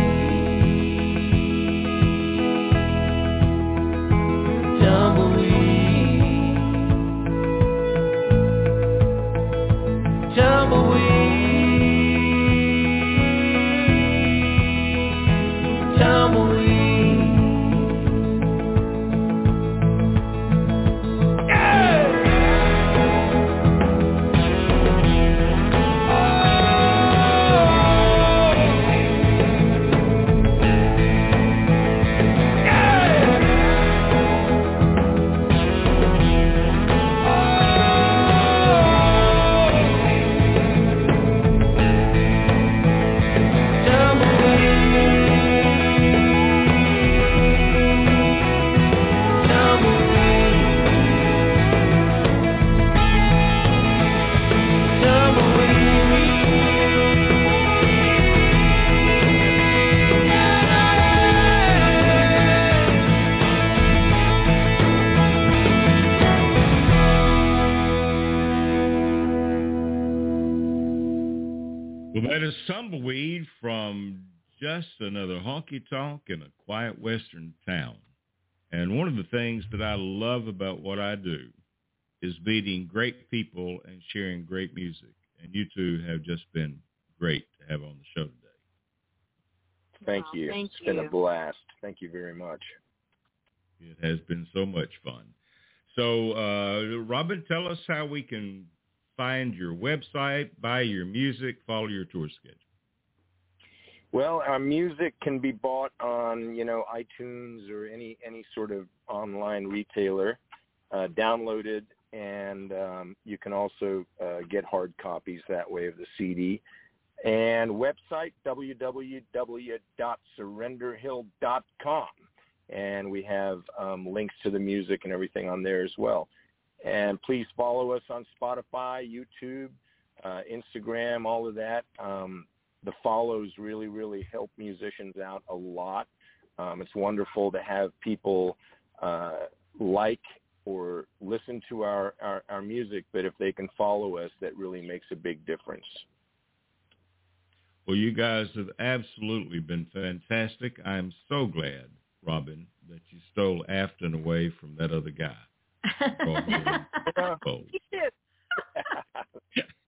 Was Tumbleweed from just another honky tonk in a quiet western town. And one of the things that I love about what I do is meeting great people and sharing great music. And you two have just been great to have on the show today. Thank Wow, you. thank It's been a blast. Thank you very much. It has been so much fun. So, uh, Robin, tell us how we can find your website, buy your music, follow your tour schedule. Well, our music can be bought on, you know, iTunes or any any sort of online retailer, uh, downloaded, and um, you can also uh, get hard copies that way of the CD. And website www.surrenderhill.com, and we have um, links to the music and everything on there as well. And please follow us on Spotify, YouTube, uh, Instagram, all of that. Um, the follows really, really help musicians out a lot. Um, it's wonderful to have people uh, like or listen to our, our, our music, but if they can follow us, that really makes a big difference. Well, you guys have absolutely been fantastic. I'm so glad, Robin, that you stole Afton away from that other guy. Oh. Too.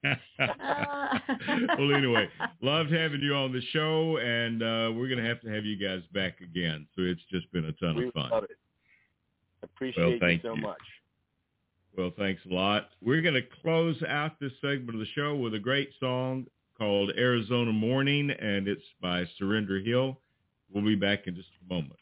well, anyway, loved having you on the show, and uh, we're going to have to have you guys back again. So it's just been a ton we of fun. love it. Appreciate thank you so you. much. Well, thanks a lot. We're going to close out this segment of the show with a great song called Arizona Morning, and it's by Surrender Hill. We'll be back in just a moment.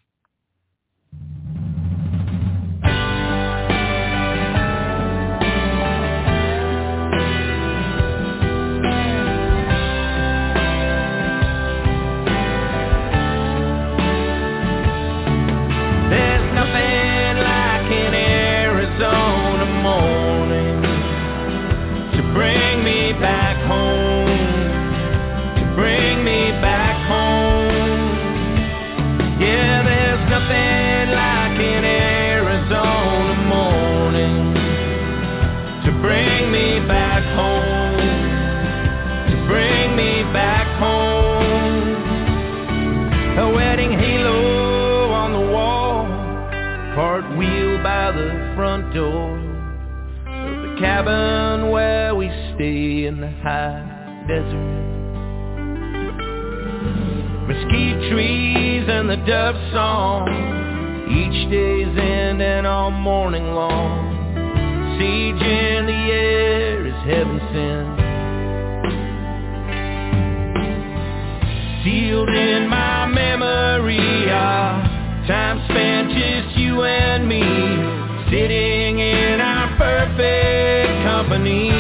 High desert. Mesquite trees and the dove song, each day's ending all morning long. Siege in the air is heaven sent. sealed in my memory are time spent just you and me sitting in our perfect company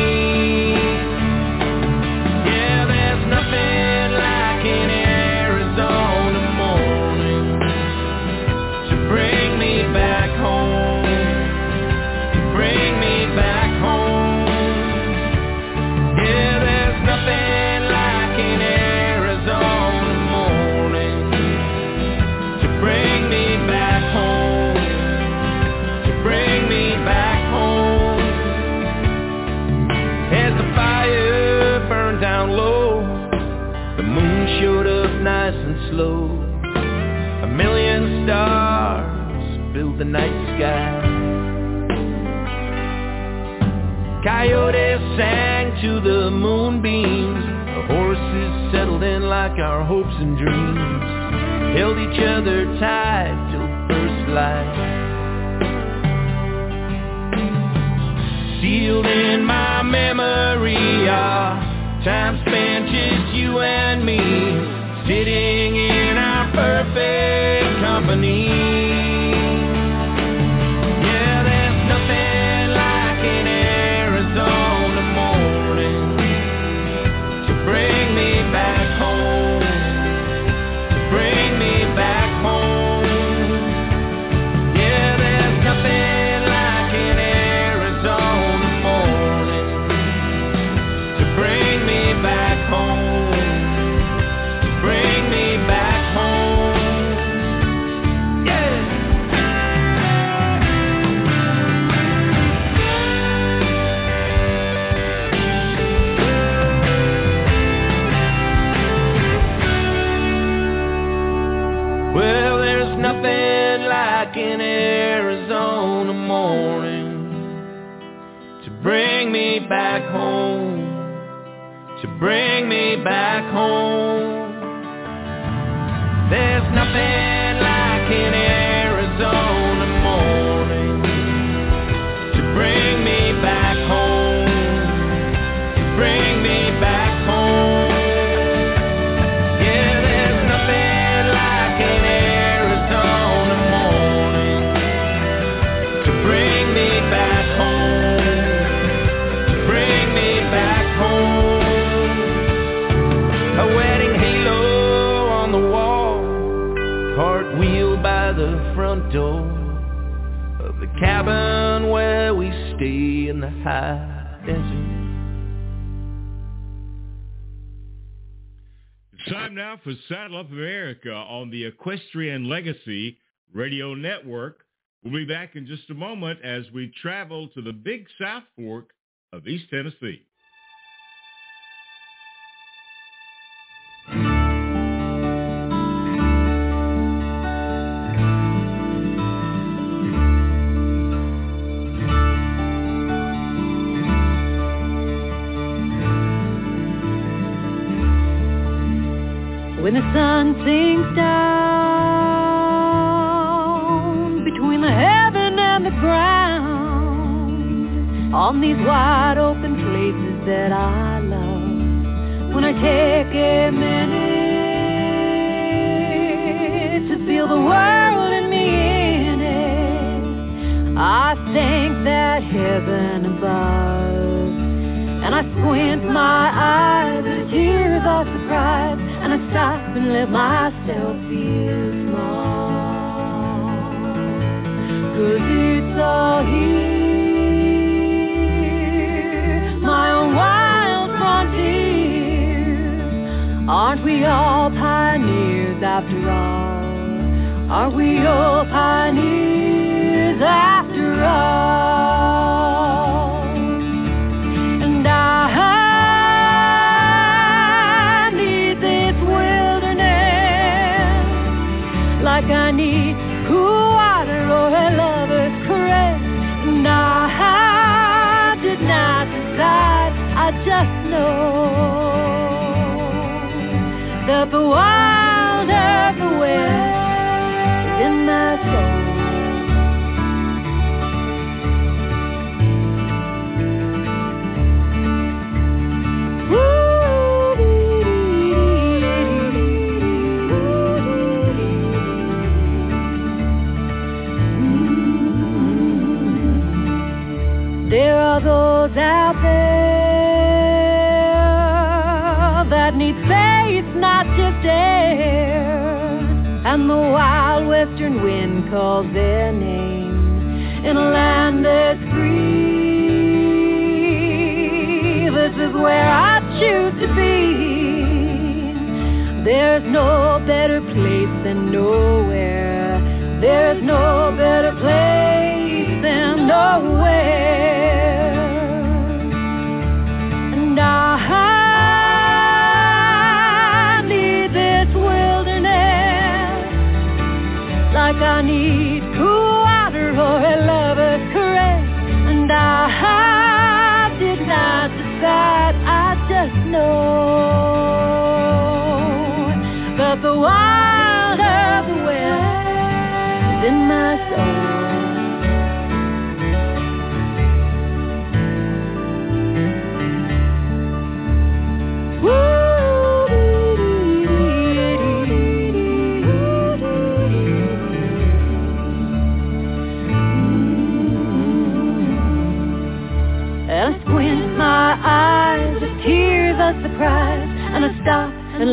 night sky. Coyotes sang to the moonbeams. The horses settled in like our hopes and dreams. Held each other tight till first light. Sealed in my memory are time spent just you and me. Sitting in our perfect company. Equestrian Legacy Radio Network. We'll be back in just a moment as we travel to the Big South Fork of East Tennessee. When the sun sinks down on these wide open places that I love. When I take a minute to feel the world and me in it, I think that heaven above. And I squint my eyes at tears of surprise And I stop and let myself feel small Cause it's all here Aren't we all pioneers after all? Aren't we all pioneers after all? That the wild west is in my soul. There are those out there that need just air. And the wild western wind calls their name in a land that's free. This is where I choose to be. There's no better place than nowhere. There's no better place than nowhere. Like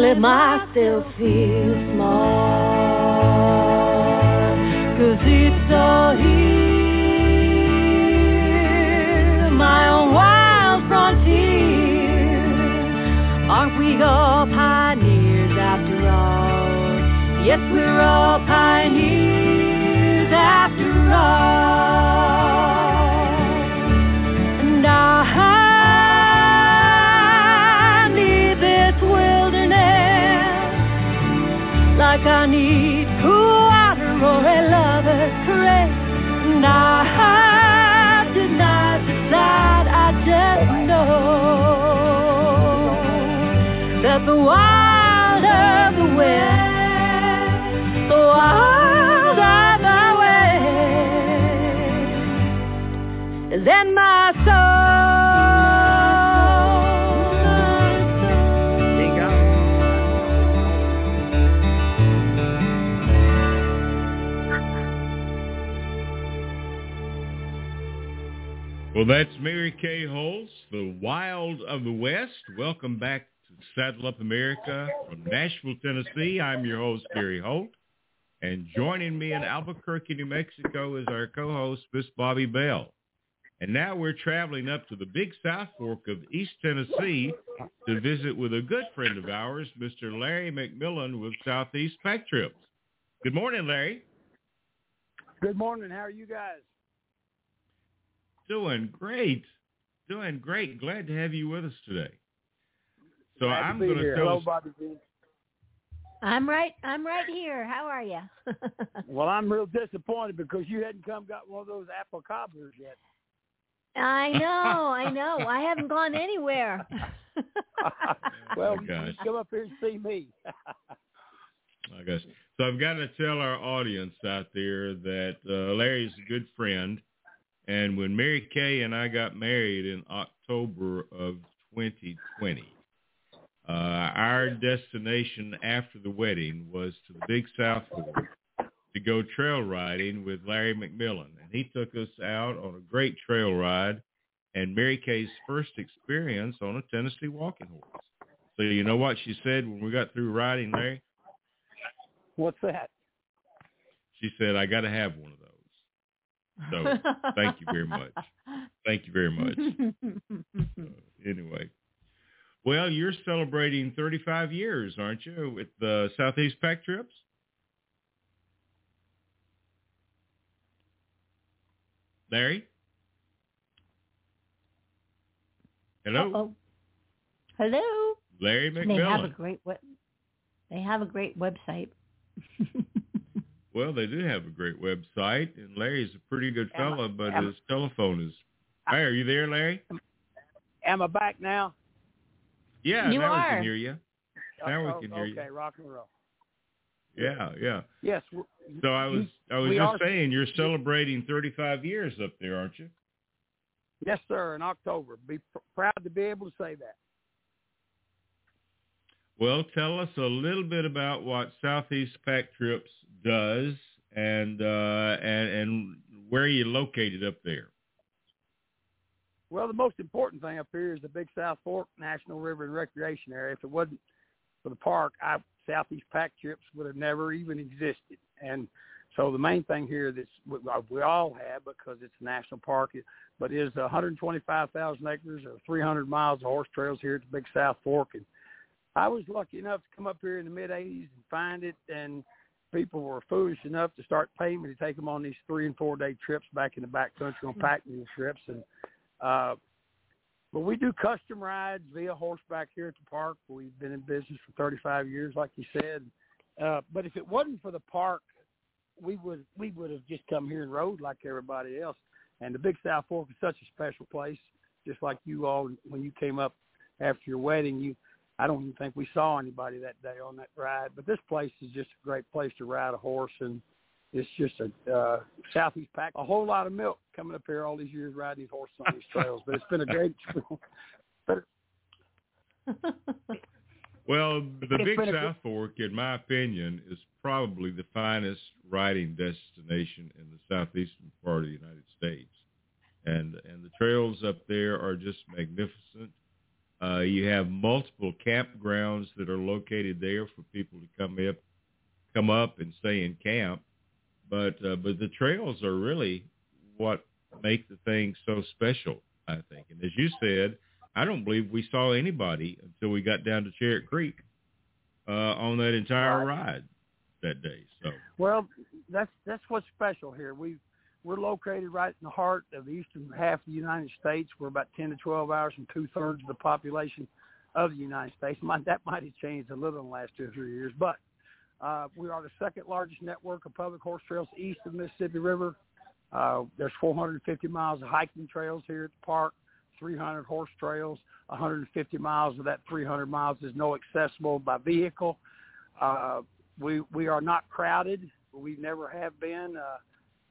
let myself feel small. Cause it's all here My own wild frontier. Aren't we all pioneers after all? Yes, we're all pioneers after all like I need cool oh, for a lover's caress. And I denied the side I just know that the wild of the west, the wild of the west is in my soul. Well, that's Mary Kay Holtz, The Wild of the West. Welcome back to Saddle Up America from Nashville, Tennessee. I'm your host, Gary Holt. And joining me in Albuquerque, New Mexico is our co-host, Miss Bobbi Bell. And now we're traveling up to the Big South Fork of East Tennessee to visit with a good friend of ours, Mr. Larry McMillan with Southeast Pack Trips. Good morning, Larry. Good morning. How are you guys? Doing great. Doing great. Glad to have you with us today. So Glad I'm to going to here. tell Hello, us, Bobbi B. I'm right. I'm right here. How are you? Well, I'm real disappointed because you hadn't come got one of those apple cobblers yet. I know. I know. I haven't gone anywhere. well, Oh, you come up here and see me. I guess. So I've got to tell our audience out there that uh, Larry's a good friend. And when Mary Kay and I got married in October of 2020, uh, our destination after the wedding was to the Big South Fork to go trail riding with Larry McMillan. And he took us out on a great trail ride and Mary Kay's first experience on a Tennessee walking horse. So you know what she said when we got through riding, Larry? What's that? She said, I got to have one of. So thank you very much. Thank you very much. Uh, anyway. Well, you're celebrating 35 years, aren't you, with the Southeast Pack Trips? Larry? Hello? Uh-oh. Hello. Larry McMillan. They have a great web. They have a great website. Well, they do have a great website, and Larry's a pretty good Am I- but am- his telephone is... Hey, are you there, Larry? Am I back now? Yeah, You now we can hear you. Oh, now we Oh, can hear you. Okay, rock and roll. Yeah, yeah. Yes. So I was I was just are- saying you're celebrating 35 years up there, aren't you? Yes, sir. In October. Be pr- proud to be able to say that. Well, tell us a little bit about what Southeast Pack Trips does and uh and and where you located up there. Well, the most important thing up here is the Big South Fork National River and Recreation Area. If it wasn't for the park, I, Southeast Pack Trips would have never even existed. And so the main thing here that's we, we all have because it's a national park, but is 125,000 acres or 300 miles of horse trails here at the Big South Fork. And I was lucky enough to come up here in the mid 80s and find it, and people were foolish enough to start paying me to take them on these three and four day trips back in the back country on pack mule trips and uh, but we do custom rides via horseback here at the park. We've been in business for 35 years, like you said. Uh, but if it wasn't for the park, we would we would have just come here and rode like everybody else. And the Big South Fork is such a special place, just like you all when you came up after your wedding. You, I don't even think we saw anybody that day on that ride. But this place is just a great place to ride a horse and it's just a uh, southeast pack. A whole lot of milk coming up here all these years riding these horses on these trails. But it's been a great. But Well, the Big been a South Fork, in my opinion, is probably the finest riding destination in the southeastern part of the United States, and and the trails up there are just magnificent. Uh, you have multiple campgrounds that are located there for people to come up, come up and stay in camp. But uh, but the trails are really what make the thing so special, I think. And as you said, I don't believe we saw anybody until we got down to Cherry Creek uh, on that entire ride that day. So well, that's that's what's special here. We we're located right in the heart of the eastern half of the United States. We're about ten to twelve hours from two thirds of the population of the United States. That might have changed a little in the last two or three years, but Uh, we are the second largest network of public horse trails east of the Mississippi River. Uh, there's 450 miles of hiking trails here at the park, 300 horse trails. 150 miles of that 300 miles is no accessible by vehicle. Uh, we we are not crowded. We never have been. Uh,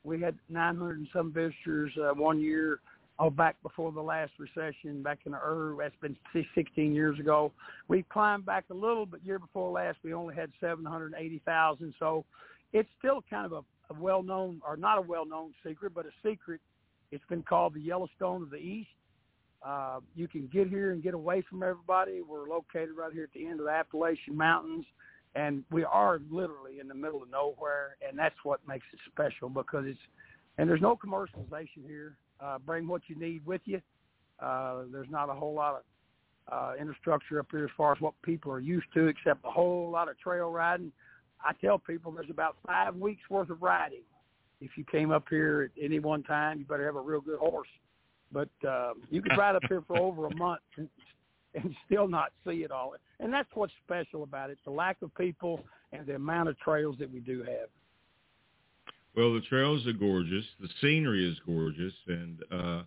we had 900 and some visitors uh, one year oh, back before the last recession, back in the early, that's been 16 years ago. We climbed back a little, but year before last, we only had 780,000. So it's still kind of a, a well-known, or not a well-known secret, but a secret. It's been called the Yellowstone of the East. Uh, you can get here and get away from everybody. We're located right here at the end of the Appalachian Mountains, and we are literally in the middle of nowhere, and that's what makes it special because it's, and there's no commercialization here. Uh, bring what you need with you. Uh, there's not a whole lot of uh, infrastructure up here as far as what people are used to, except a whole lot of trail riding. I tell people there's about five weeks worth of riding. If you came up here at any one time, you better have a real good horse. But uh, you could ride up here for over a month and, still not see it all. And that's what's special about it: the lack of people and the amount of trails that we do have. Well, the trails are gorgeous. The scenery is gorgeous, and uh,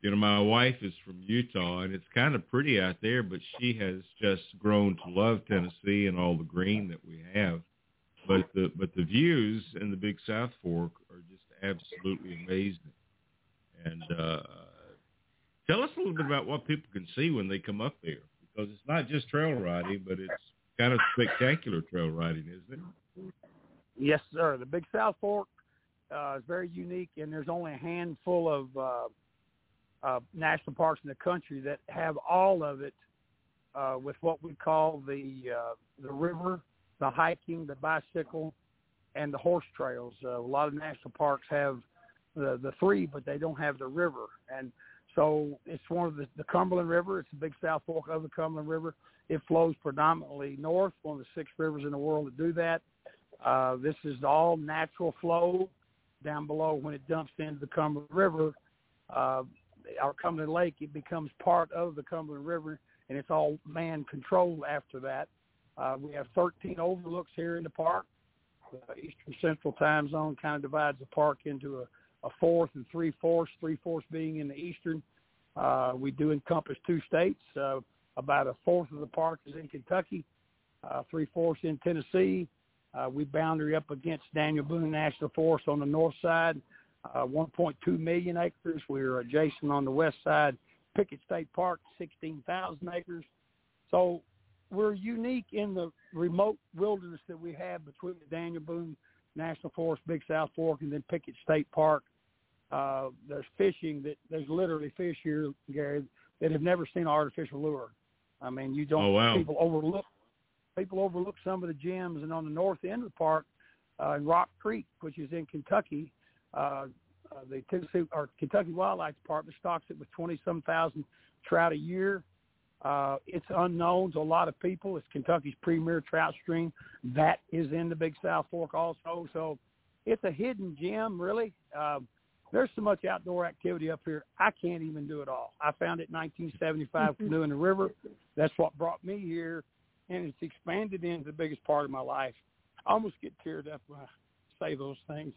you know, my wife is from Utah, and it's kind of pretty out there. But she has just grown to love Tennessee and all the green that we have. But the but the views in the Big South Fork are just absolutely amazing. And uh, tell us a little bit about what people can see when they come up there, because it's not just trail riding, but it's kind of spectacular trail riding, isn't it? Yes, sir. The Big South Fork uh, is very unique, and there's only a handful of uh, uh, national parks in the country that have all of it uh, with what we call the uh, the river, the hiking, the bicycle, and the horse trails. Uh, a lot of national parks have the the three, but they don't have the river, and so it's one of the, the Cumberland River. It's the Big South Fork of the Cumberland River. It flows predominantly north, one of the six rivers in the world that do that. Uh, this is all natural flow down below when it dumps into the Cumberland River. Uh, our Cumberland Lake, it becomes part of the Cumberland River, and it's all man controlled after that. Uh, we have 13 overlooks here in the park. The Eastern Central Time Zone kind of divides the park into a, a fourth and three fourths, three fourths being in the eastern. Uh, we do encompass two states. Uh, about a fourth of the park is in Kentucky, uh, three fourths in Tennessee, uh, we boundary up against Daniel Boone National Forest on the north side, uh, 1.2 million acres. We're adjacent on the west side, Pickett State Park, 16,000 acres. So we're unique in the remote wilderness that we have between the Daniel Boone National Forest, Big South Fork, and then Pickett State Park. Uh, there's fishing that there's literally fish here, Gary, that have never seen an artificial lure. I mean, you don't oh, wow. people overlook people overlook some of the gems. And on the north end of the park, uh, in Rock Creek, which is in Kentucky, uh, uh, the Tennessee or Kentucky Wildlife Department stocks it with twenty some thousand trout a year. Uh, it's unknown to a lot of people. It's Kentucky's premier trout stream. That is in the Big South Fork also. So it's a hidden gem, really. Uh, there's so much outdoor activity up here. I can't even do it all. I found it in 1975 canoeing the river. That's what brought me here and it's expanded into the biggest part of my life. I almost get teared up when I say those things.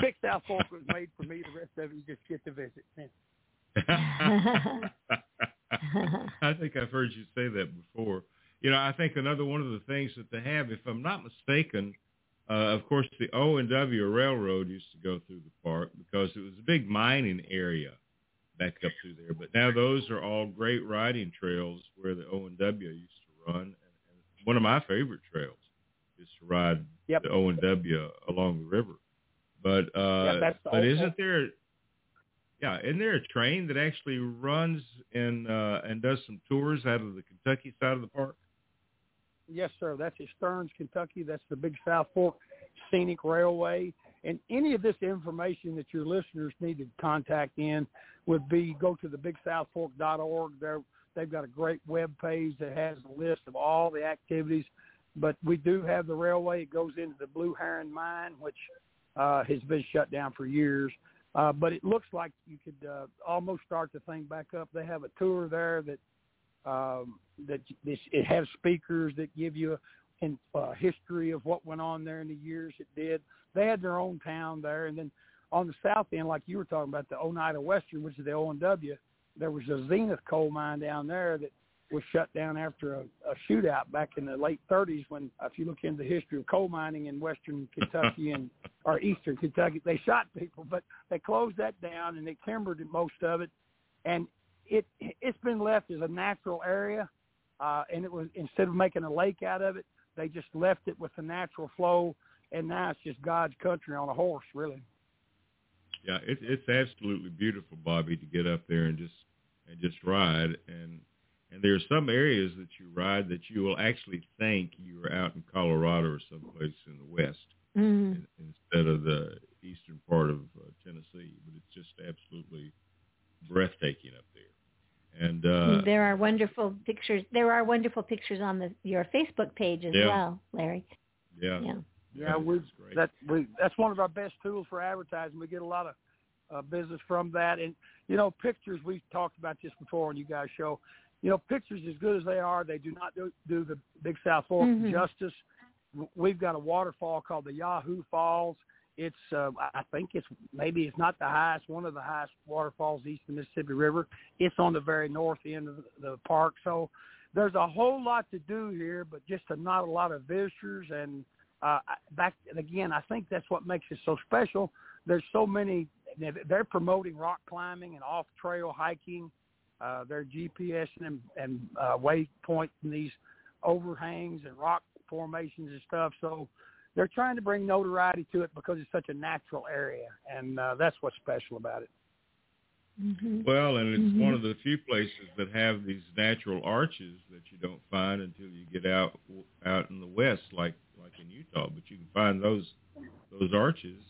Big South Fork was made for me. The rest of it, you just get to visit. I think I've heard you say that before. You know, I think another one of the things that they have, if I'm not mistaken, uh, of course, the O and W Railroad used to go through the park because it was a big mining area back up through there. But now those are all great riding trails where the O and W used to run, and one of my favorite trails is to ride yep. the O and W along the river. But uh yeah, but isn't there yeah, isn't there a train that actually runs and uh and does some tours out of the Kentucky side of the park? Yes, sir. That's at Stearns, Kentucky. That's the Big South Fork Scenic Railway. And any of this information that your listeners need to contact in would be go to the bigsouthfork.org. There They've got a great web page that has a list of all the activities. But we do have the railway. It goes into the Blue Heron mine, which uh, has been shut down for years. Uh, but it looks like you could uh, almost start the thing back up. They have a tour there that um, that this, it has speakers that give you in uh, history of what went on there in the years it did. They had their own town there, and then on the south end, like you were talking about, the Oneida Western, which is the O and W, there was a Zenith coal mine down there that was shut down after a, a shootout back in the late 30s. When, if you look into the history of coal mining in western Kentucky and or eastern Kentucky, they shot people, but they closed that down and they timbered most of it, and it it's been left as a natural area. Uh, and it was instead of making a lake out of it, they just left it with the natural flow, and now it's just God's country on a horse, really. Yeah, it's it's absolutely beautiful, Bobbi, to get up there and just and just ride. And and there are some areas that you ride that you will actually think you are out in Colorado or someplace in the west mm-hmm. instead of the eastern part of uh, Tennessee. But it's just absolutely breathtaking up there. And uh, there are wonderful pictures. There are wonderful pictures on the your Facebook page as Yeah. well, Larry. yeah, Yeah. Yeah, we that's great. that we that's one of our best tools for advertising. We get a lot of uh, business from that, and you know, pictures. We've talked about this before on you guys' show. You know, pictures as good as they are, they do not do, do the Big South Fork Mhm. justice. We've got a waterfall called the Yahoo Falls. It's uh, I think it's maybe it's not the highest, one of the highest waterfalls east of the Mississippi River. It's on the very north end of the, park, so there's a whole lot to do here, but just a, not a lot of visitors and uh, back again, I think that's what makes it so special. There's so many. They're promoting rock climbing and off-trail hiking. Uh, they're GPSing and, and uh, waypointing these overhangs and rock formations and stuff. So they're trying to bring notoriety to it because it's such a natural area, and uh, that's what's special about it. Mm-hmm. Well, and it's Mhm. one of the few places that have these natural arches that you don't find until you get out out in the west, like like in Utah. But you can find those those arches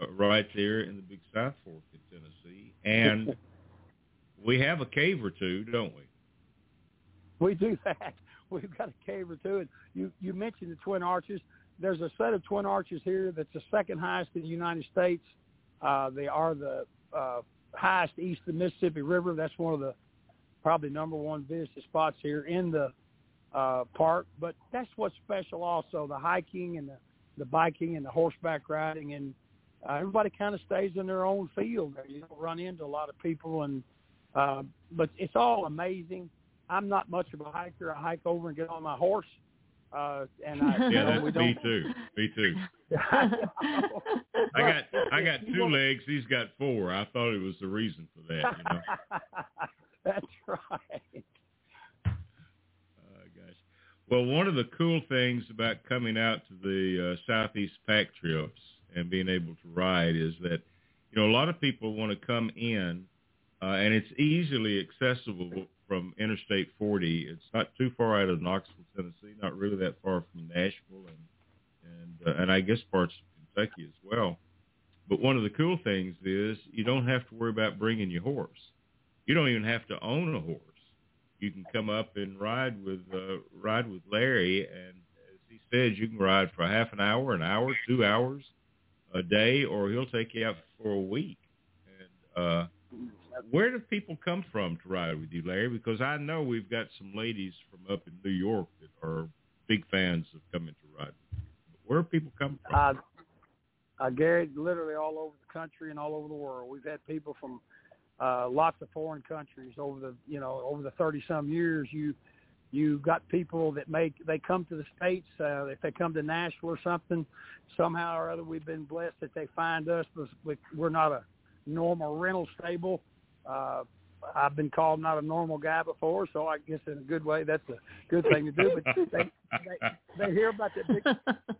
uh, right there in the Big South Fork in Tennessee, and we have a cave or two, don't we? We do that. We've got a cave or two. And you, you mentioned the Twin Arches. There's a set of Twin Arches here that's the second highest in the United States. Uh, they are the uh, highest east of the Mississippi River. That's one of the probably number one visitor spots here in the uh, park. But that's what's special also, the hiking and the, the biking and the horseback riding. And uh, everybody kind of stays in their own field. You don't run into a lot of people. and uh, But it's all amazing. I'm not much of a hiker. I hike over and get on my horse. Uh, and I, Yeah, know, that's we me don't. too. Me too. I I got I got two legs. He's got four. I thought it was the reason for that. You know? That's right. Uh, gosh. Well, one of the cool things about coming out to the uh, Southeast Pack trips and being able to ride is that, you know, a lot of people want to come in, uh, and it's easily accessible from Interstate 40. It's not too far out of Knoxville, Tennessee, not really that far from Nashville, and and uh, and I guess parts of Kentucky as well. But one of the cool things is you don't have to worry about bringing your horse. You don't even have to own a horse you can come up and ride with uh, ride with Larry, and as he says, you can ride for half an hour, an hour, two hours a day, or he'll take you out for a week. And uh, where do people come from to ride with you, Larry? Because I know we've got some ladies from up in New York that are big fans of coming to ride. But where do people come from? Uh, uh, Gary, literally all over the country and all over the world. We've had people from uh, lots of foreign countries over the you know over the thirty some years. You you got people that make they come to the states uh, if they come to Nashville or something. Somehow or other, we've been blessed that they find us. We're not a normal rental stable. Uh, I've been called not a normal guy before, so I guess in a good way that's a good thing to do. But they they, they hear about the big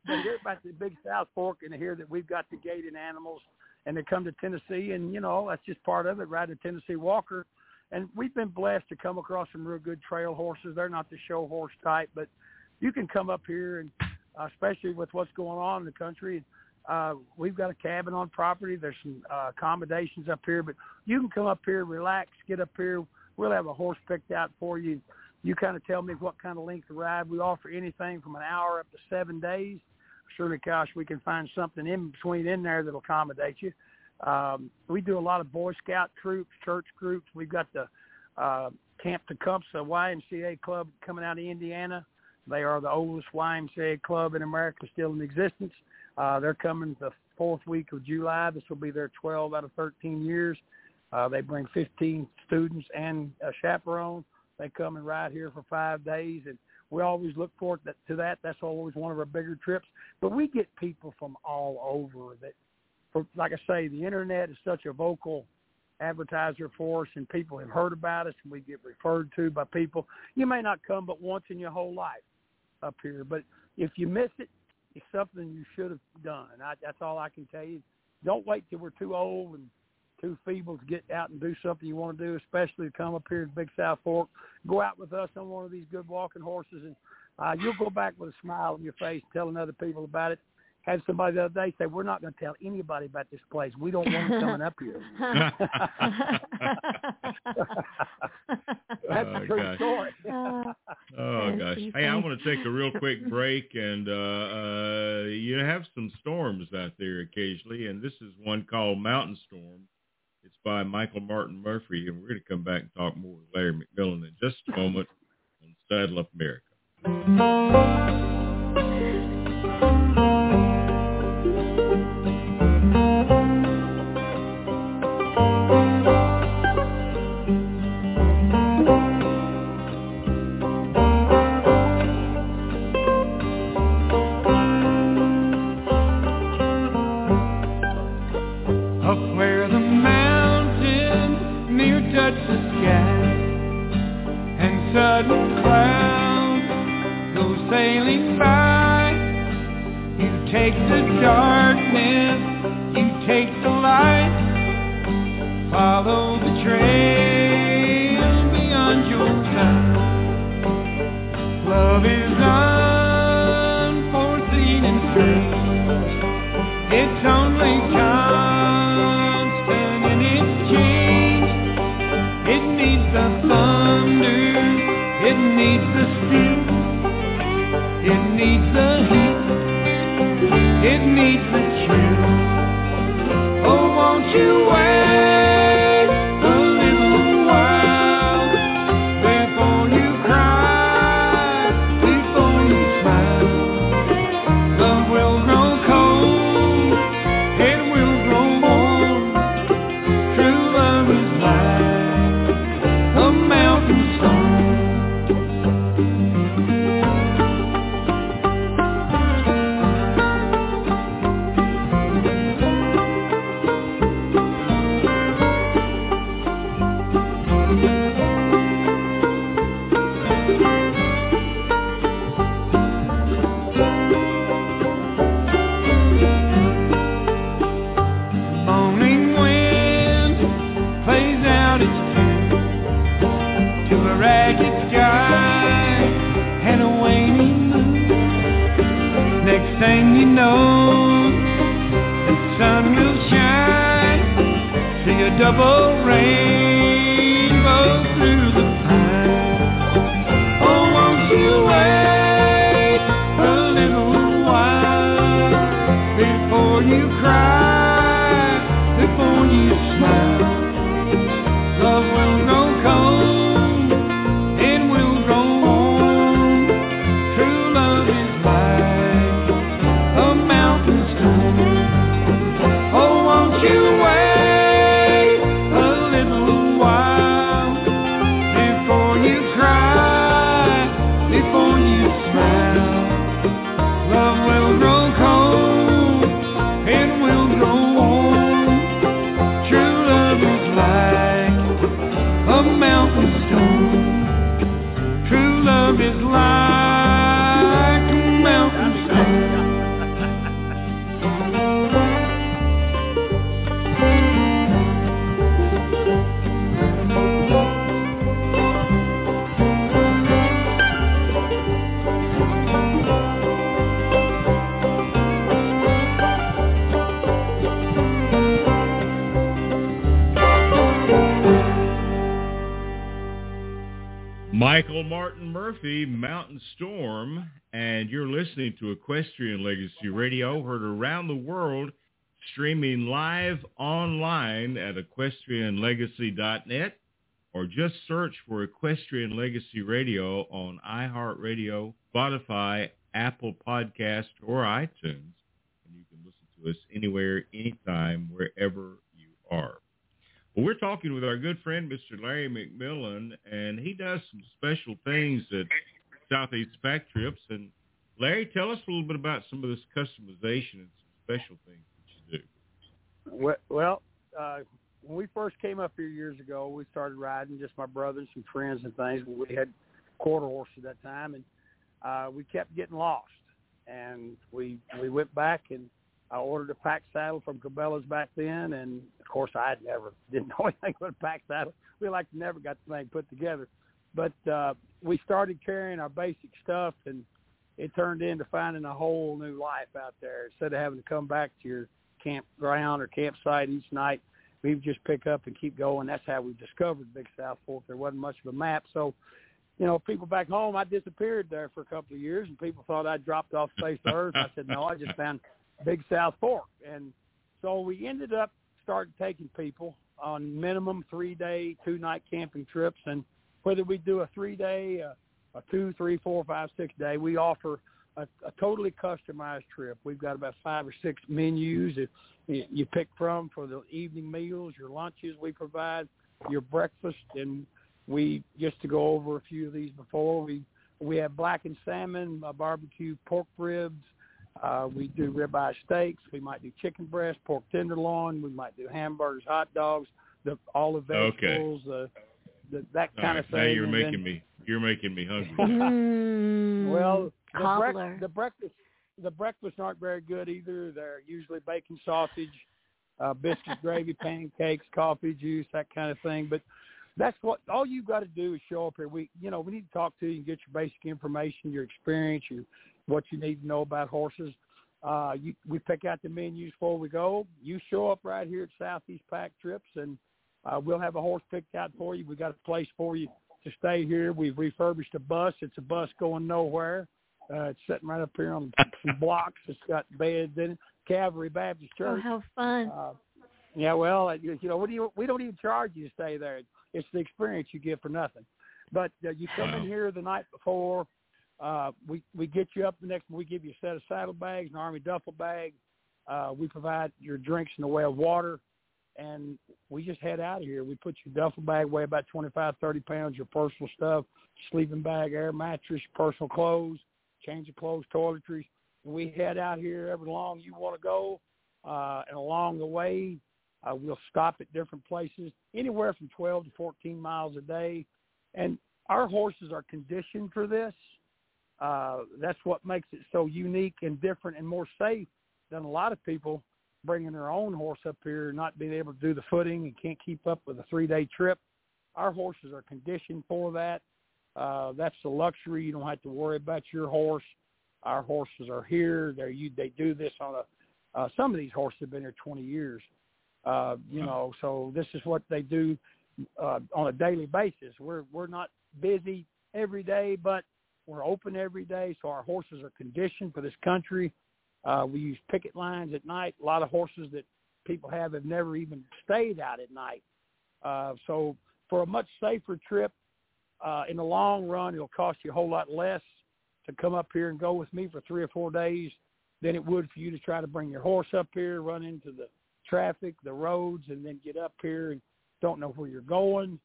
they hear about the big South Fork and they hear that we've got the gaited animals and they come to Tennessee and you know that's just part of it. Ride a Tennessee Walker, and we've been blessed to come across some real good trail horses. They're not the show horse type, but you can come up here and uh, especially with what's going on in the country. Uh, we've got a cabin on property. There's some uh, accommodations up here, but you can come up here, relax, get up here. We'll have a horse picked out for you. You kind of tell me what kind of length of ride. We offer anything from an hour up to seven days surely, gosh, we can find something in between in there that'll accommodate you. Um, we do a lot of Boy Scout troops, church groups. We've got the uh, Camp Tecumseh YMCA club coming out of Indiana. They are the oldest YMCA club in America still in existence. Uh, they're coming the fourth week of July. This will be their 12 out of 13 years. Uh, they bring 15 students and a chaperone. They come and ride here for five days, and we always look forward to that. That's always one of our bigger trips. But we get people from all over that, for, like I say, the internet is such a vocal advertiser for us, and people have heard about us, and we get referred to by people. You may not come but once in your whole life up here, but if you miss it, it's something you should have done. I, that's all I can tell you. Don't wait till we're too old and too feeble to get out and do something you want to do, especially to come up here to Big South Fork. Go out with us on one of these good walking horses, and uh, you'll go back with a smile on your face, telling other people about it. Had somebody the other day say, "We're not going to tell anybody about this place. We don't want them coming up here." That's Oh, a true gosh. story. Oh That's gosh! Hey, I funny. want to take a real quick break, and uh, uh, you have some storms out there occasionally, and this is one called Mountain Storm. It's by Michael Martin Murphey, and we're going to come back and talk more with Larry McMillan in just a moment on Saddle Up America. Murphy, Mountain Storm, and you're listening to Equestrian Legacy Radio, heard around the world, streaming live online at equestrianlegacy.net, or just search for Equestrian Legacy Radio on iHeartRadio, Spotify, Apple Podcast, or iTunes. And you can listen to us anywhere, anytime, wherever you are. Well, we're talking with our good friend, Mr. Larry McMillan, and he does some special things at Southeast Pack Trips. And Larry, tell us a little bit about some of this customization and some special things that you do. Well, uh, when we first came up here years ago, we started riding just my brothers and friends and things. We had quarter horses at that time, and uh, we kept getting lost. And we we went back and I ordered a pack saddle from Cabela's back then, and of course I had never didn't know anything about a pack saddle. We like never got the thing put together, but uh, we started carrying our basic stuff, and it turned into finding a whole new life out there. Instead of having to come back to your campground or campsite each night, we would just pick up and keep going. That's how we discovered Big South Fork. There wasn't much of a map, so you know, people back home, I disappeared there for a couple of years, and people thought I dropped off face of Earth. I said, no, I just found Big South Fork, and so we ended up starting taking people on minimum three day, two night camping trips, and whether we do a three day, a, a two, three, four, five, six day, we offer a, a totally customized trip. We've got about five or six menus that you pick from for the evening meals, your lunches we provide, your breakfast, and we just to go over a few of these before we we have blackened salmon, uh, barbecue pork ribs. Uh, we do ribeye steaks. We might do chicken breast, pork tenderloin. We might do hamburgers, hot dogs, the all the vegetables, okay. uh, the, that kind right, of thing. Now you're and making then, me you're making me hungry. Mm, well, the, cobbler. brec- the breakfast the breakfasts aren't very good either. They're usually bacon sausage, uh, biscuits, gravy, pancakes, coffee, juice, that kind of thing. But that's what all you've got to do is show up here. We, you know, we need to talk to you and get your basic information, your experience, your what you need to know about horses. Uh, you, we pick out the menus before we go. You show up right here at Southeast Pack Trips, and uh, we'll have a horse picked out for you. We got a place for you to stay here. We've refurbished a bus. It's a bus going nowhere. Uh, it's sitting right up here on some blocks. It's got beds in it. Calvary Baptist Oh, how fun. Uh, yeah, well, you you know, what do you, we don't even charge you to stay there. It's the experience you get for nothing. But uh, you come in here the night before. Uh, we we get you up the next. We give you a set of saddlebags, an army duffel bag. Uh, we provide your drinks in the way of water, and we just head out of here. We put your duffel bag weigh about twenty five, thirty pounds, your personal stuff, sleeping bag, air mattress, personal clothes, change of clothes, toiletries. And we head out here every long you want to go, uh, and along the way, uh, we'll stop at different places, anywhere from 12 to 14 miles a day. And our horses are conditioned for this. Uh, that's what makes it so unique and different and more safe than a lot of people bringing their own horse up here, not being able to do the footing and can't keep up with a three-day trip. Our horses are conditioned for that. Uh, that's the luxury. You don't have to worry about your horse. Our horses are here. They you they do this on a. Uh, some of these horses have been here 20 years. Uh, you know, so this is what they do uh, on a daily basis. We're we're not busy every day, but we're open every day, so our horses are conditioned for this country. Uh, we use picket lines at night. A lot of horses that people have have never even stayed out at night. Uh, so for a much safer trip, uh, in the long run, it'll cost you a whole lot less to come up here and go with me for three or four days than it would for you to try to bring your horse up here, run into the traffic, the roads, and then get up here and don't know where you're going.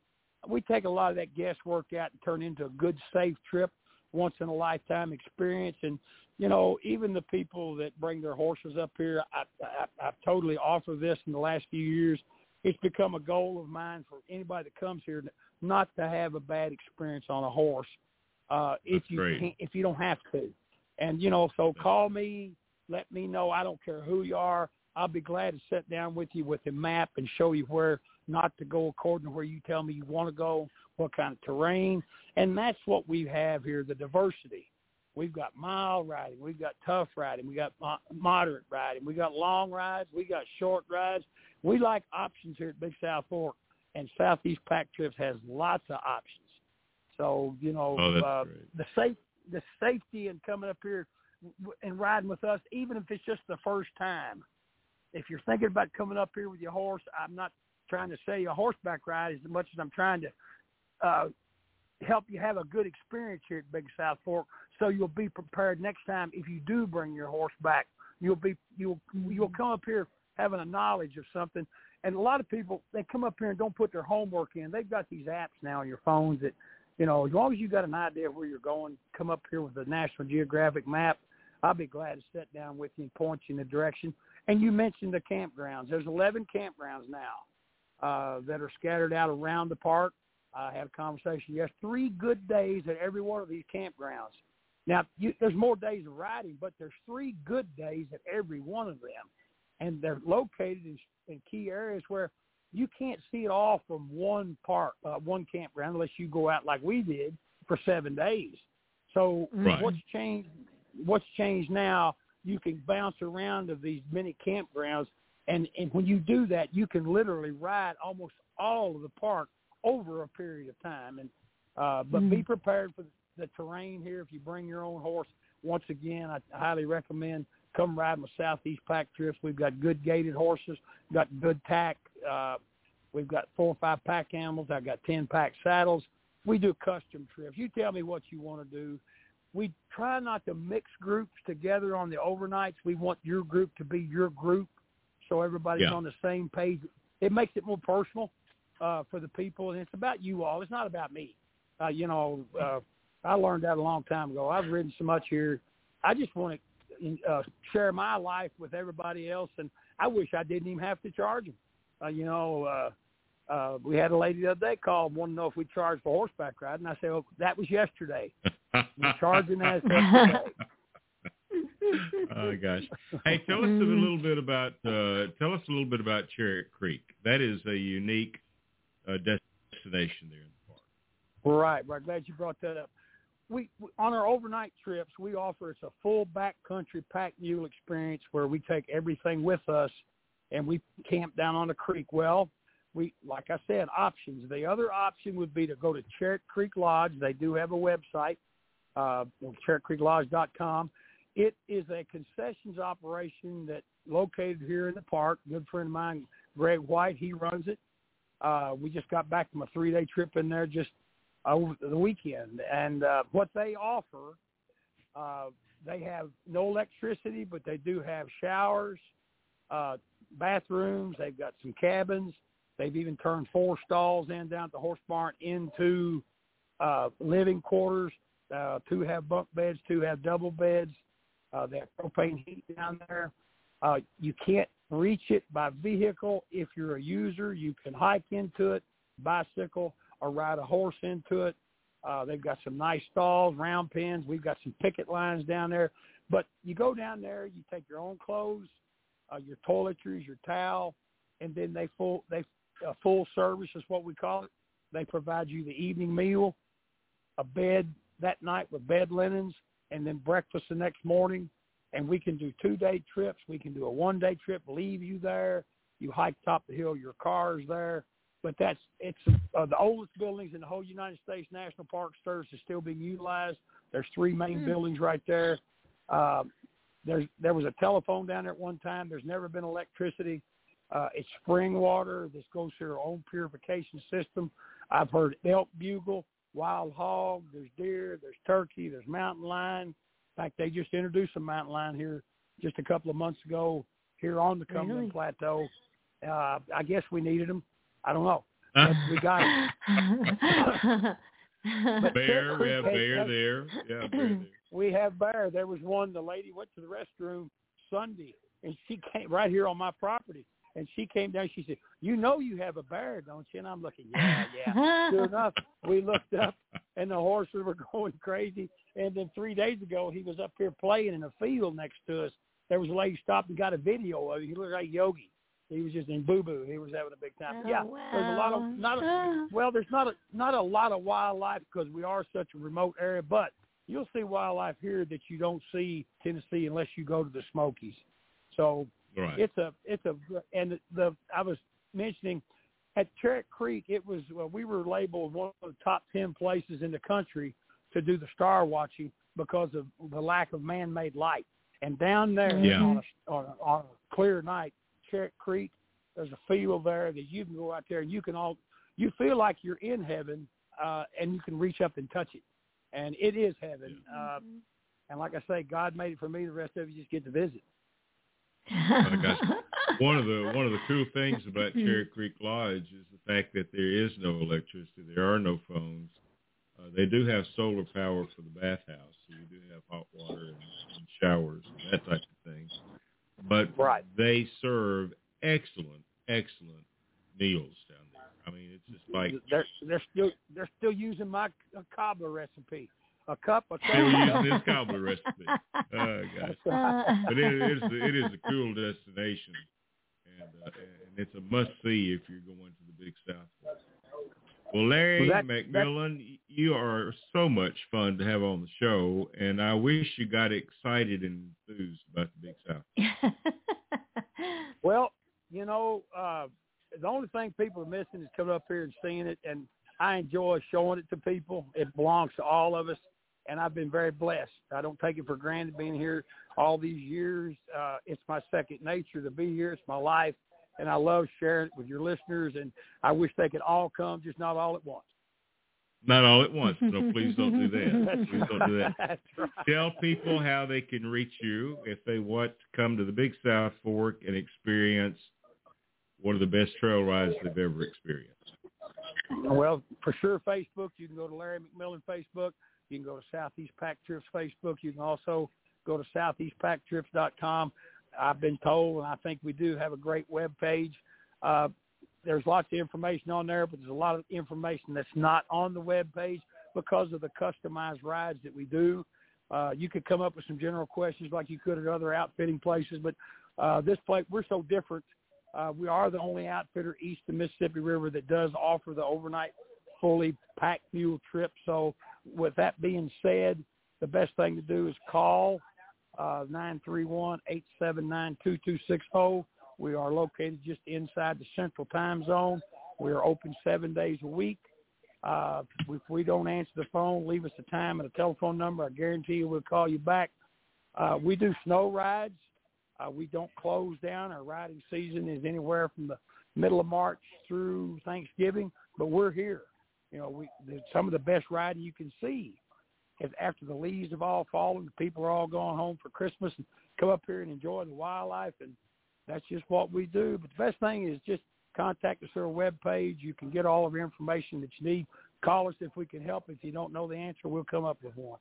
We take a lot of that guesswork out and turn into a good, safe trip, once in a lifetime experience. And you know, even the people that bring their horses up here, I, I, I've totally offered this in the last few years. It's become a goal of mine for anybody that comes here not to have a bad experience on a horse uh, if That's you great. can't, if you don't have to. And you know, so call me, let me know. I don't care who you are. I'll be glad to sit down with you with a map and show you where not to go according to where you tell me you want to go, what kind of terrain. And that's what we have here, the diversity. We've got mile riding, we've got tough riding, we got mo- moderate riding, we got long rides, we got short rides. We like options here at Big South Fork, and Southeast Pack Trips has lots of options. So you know, Oh, uh, great. the safe the safety in coming up here and riding with us, even if it's just the first time. If you're thinking about coming up here with your horse, I'm not trying to sell you a horseback ride as much as I'm trying to uh, help you have a good experience here at Big South Fork, so you'll be prepared next time if you do bring your horse back. You'll be you'll you'll come up here having a knowledge of something. And a lot of people they come up here and don't put their homework in. They've got these apps now on your phones that, you know, as long as you got an idea of where you're going, come up here with the National Geographic map. I'll be glad to sit down with you and point you in the direction. And you mentioned the campgrounds. There's 11 campgrounds now uh, that are scattered out around the park. I had a conversation Yes, Three good days at every one of these campgrounds. Now, you, there's more days of riding, but there's three good days at every one of them, and they're located in, in key areas where you can't see it all from one park, uh, one campground, unless you go out like we did for seven days. So Right. what's changed? What's changed now? You can bounce around to these many campgrounds, and and when you do that, you can literally ride almost all of the park over a period of time. And uh, but be prepared for the terrain here. If you bring your own horse, once again, I highly recommend come ride with Southeast Pack Trips. We've got good gaited horses, got good tack. Uh, we've got four or five pack animals. I've got ten pack saddles. We do custom trips. You tell me what you want to do. We try not to mix groups together on the overnights. We want your group to be your group, so everybody's Yeah. on the same page. It makes it more personal uh, for the people, and it's about you all. It's not about me. Uh, you know, uh, I learned that a long time ago. I've ridden so much here. I just want to uh, share my life with everybody else, and I wish I didn't even have to charge them. Uh, you know, uh, uh, we had a lady the other day call and wanted to know if we charged for horseback riding. I said, well, that was yesterday. We're charging as yesterday. oh gosh. Hey, tell us a little bit about uh, tell us a little bit about Charit Creek. That is a unique uh, destination there in the park. Right, right. Glad you brought that up. We on our overnight trips, we offer it's a full backcountry pack mule experience where we take everything with us, and we camp down on the creek. Well, we like I said, options. The other option would be to go to Charit Creek Lodge. They do have a website, uh. It is a concessions operation that located here in the park. A Good friend of mine, Greg White, he runs it. Uh, we just got back from a three-day trip in there just over the weekend. And uh, what they offer, uh, they have no electricity, but they do have showers, uh, bathrooms. They've got some cabins. They've even turned four stalls in down at the horse barn into uh, living quarters. Uh, two have bunk beds, two have double beds. Uh, they have propane heat down there. Uh, you can't reach it by vehicle. If you're a user, you can hike into it, bicycle, or ride a horse into it. Uh, they've got some nice stalls, round pens. We've got some picket lines down there. But you go down there, you take your own clothes, uh, your toiletries, your towel, and then they full they uh, full service is what we call it. They provide you the evening meal, a bed that night with bed linens, and then breakfast the next morning. And we can do two day trips. We can do a one day trip, leave you there. You hike top the hill, your car's there. But that's it's uh, the oldest buildings in the whole United States National Park Service is still being utilized. There's three main buildings right there. Um, there's there was a telephone down there at one time. There's never been electricity. Uh, it's spring water. This goes through our own purification system. I've heard elk bugle, wild hog. There's deer. There's turkey. There's mountain lion. In fact, they just introduced a mountain lion here just a couple of months ago here on the Cumberland Really? Plateau. Uh, I guess we needed them. I don't know. But we got 'em. But bear, we have bear there. Yeah, bear there. we have bear. There was one. The lady went to the restroom Sunday, and she came right here on my property. And she came down. She said, "You know you have a bear, don't you?" And I'm looking, "Yeah, yeah." sure enough, we looked up, and the horses were going crazy. And then three days ago, he was up here playing in a field next to us. There was a lady stopped and got a video of him. He looked like Yogi. He was just in boo boo. He was having a big time. Oh, yeah, there's a lot of not a, well, there's not a not a lot of wildlife because we are such a remote area, but you'll see wildlife here that you don't see Tennessee unless you go to the Smokies. So Right. it's a it's a and the I was mentioning at Charit Creek it was well, we were labeled one of the top ten places in the country to do the star watching because of the lack of man-made light. And down there Yeah. on, a, on, a, on a clear night, Charit Creek, there's a field there that you can go out there and you can all you feel like you're in heaven uh, and you can reach up and touch it, and it is heaven. Uh, and like I say, God made it for me. The rest of you just get to visit. Oh, gosh. one of the one of the cool things about Charit Creek Lodge is the fact that there is no electricity. There are no phones. Uh, they do have solar power for the bathhouse, so you do have hot water and, and showers and that type of thing. But Right. they serve excellent, excellent meals down there. I mean, it's just like they're they're still they're still using my uh, cobbler recipe. A cup, a still cup. using this cobbler recipe. Oh gosh. but it, it is it is a cool destination, and uh, and it's a must see if you're going to the Big South. Well, Larry Well, that- McMillan, you are so much fun to have on the show, and I wish you got excited and enthused about the Big South. Well, you know, uh, the only thing people are missing is coming up here and seeing it, and I enjoy showing it to people. It belongs to all of us, and I've been very blessed. I don't take it for granted being here all these years. Uh, it's my second nature to be here. It's my life, and I love sharing it with your listeners. And I wish they could all come, just not all at once. Not all at once. No, please don't do that. Please don't do that. Right. Tell people how they can reach you if they want to come to the Big South Fork and experience one of the best trail rides they've ever experienced. Well, for sure, Facebook. You can go to Larry McMillan Facebook. You can go to Southeast Pack Trips Facebook. You can also go to southeastpacktrips.com. I've been told, and I think we do have a great web page. Uh, there's lots of information on there, but there's a lot of information that's not on the web page because of the customized rides that we do. Uh, you could come up with some general questions like you could at other outfitting places, but uh, this place we're so different. Uh, we are the only outfitter east of Mississippi River that does offer the overnight fully packed mule trip. So with that being said, the best thing to do is call 931-879-2260. We are located just inside the central time zone. We are open seven days a week. Uh, if we don't answer the phone, leave us a time and a telephone number. I guarantee you we'll call you back. Uh, we do snow rides. Uh, we don't close down. Our riding season is anywhere from the middle of March through Thanksgiving, but we're here. You know, we some of the best riding you can see is after the leaves have all fallen, the people are all going home for Christmas and come up here and enjoy the wildlife, and that's just what we do. But the best thing is just contact us through our web page. You can get all of the information that you need. Call us if we can help. If you don't know the answer, we'll come up with one.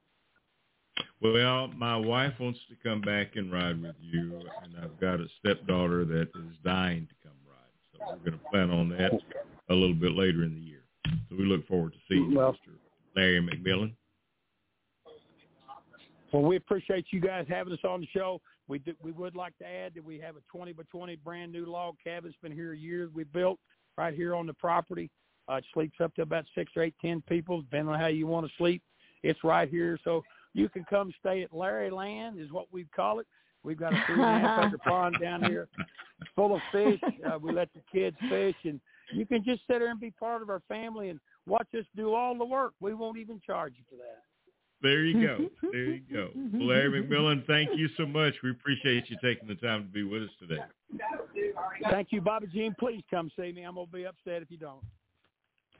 Well, my wife wants to come back and ride with you, and I've got a stepdaughter that is dying to come ride. So we're going to plan on that a little bit later in the year. So we look forward to seeing you, Well- Mr. Larry McMillan. Well, we appreciate you guys having us on the show. We do, we would like to add that we have a 20 by 20 brand new log cabin. It's been here years. We built right here on the property. Uh, it sleeps up to about six or eight, ten people, depending on how you want to sleep. It's right here, so you can come stay at Larry Land, is what we call it. We've got a three and a half acre pond down here full of fish. Uh, we let the kids fish, and you can just sit there and be part of our family and watch us do all the work. We won't even charge you for that. There you go. There you go. Well, Larry McMillan, thank you so much. We appreciate you taking the time to be with us today. Thank you, Bobbi Jean. Please come see me. I'm gonna be upset if you don't.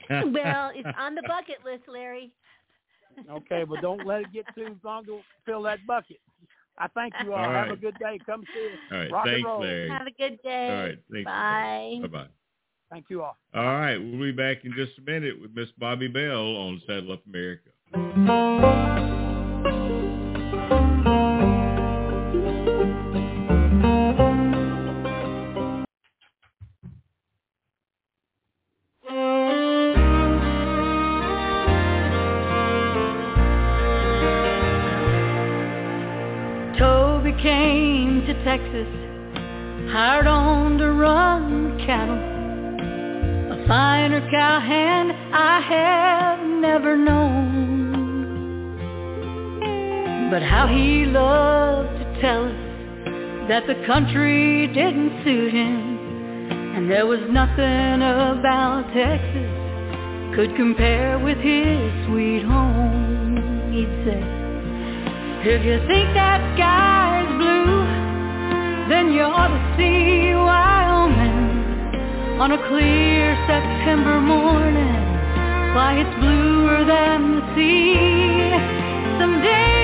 well, it's on the bucket list, Larry. Okay, but don't let it get too long to fill that bucket. I thank you all. All Have a good day. Come see us. All right. Rock and Thanks, roll. Larry. Have a good day. All right. Thanks. Bye. Bye-bye. Thank you all. All right. We'll be back in just a minute with Miss Bobbi Bell on Saddle Up America. Toby But how he loved to tell us that the country didn't suit him. And there was nothing about Texas could compare with his sweet home, he'd say. If you think that sky's blue, then you ought to see Wyoming on a clear September morning. Why it's blue deeper than the sea. Someday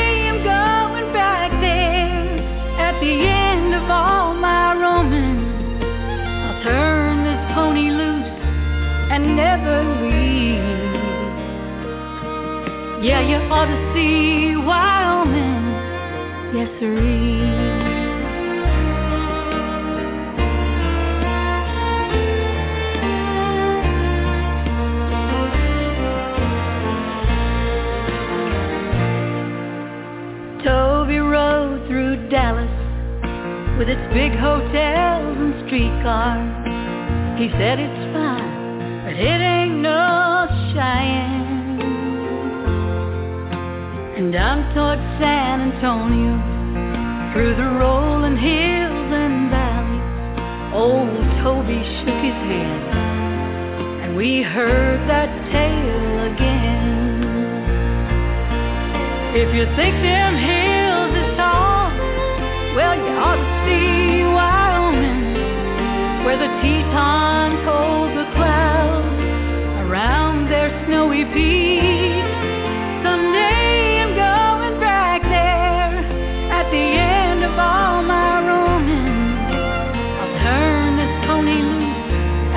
going back there at the end of all my roaming. I'll turn this pony loose and never leave. Yeah, you ought to see Wyoming. Yes, sirree. With its big hotels and streetcars. He said it's fine, but it ain't no Cheyenne. And down toward San Antonio, through the rolling hills and valleys, old Toby shook his head, and we heard that tale again. If you think them hills is tall, well, you ought to Tetons the clouds around their snowy peaks. Someday I'm going back there at the end of all my roaming. I'll turn this pony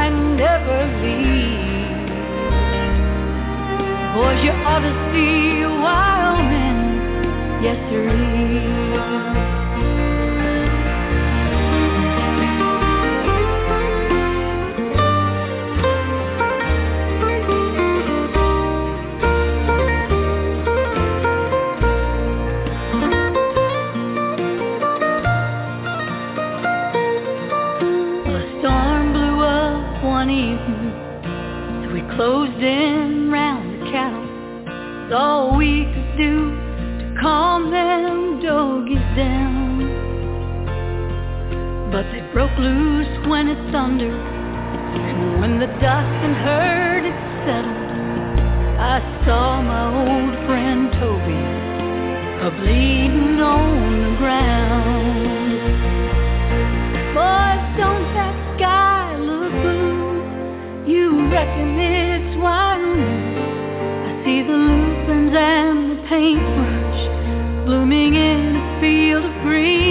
and never leave. Boys, you ought to see Wyoming. Yes, sirree. Loose when it thundered, and when the dust and hurt had settled, I saw my old friend Toby a bleeding on the ground. Boys, don't that sky look blue? You reckon it's Wyoming? I see the lupins and the paintbrush blooming in a field of green.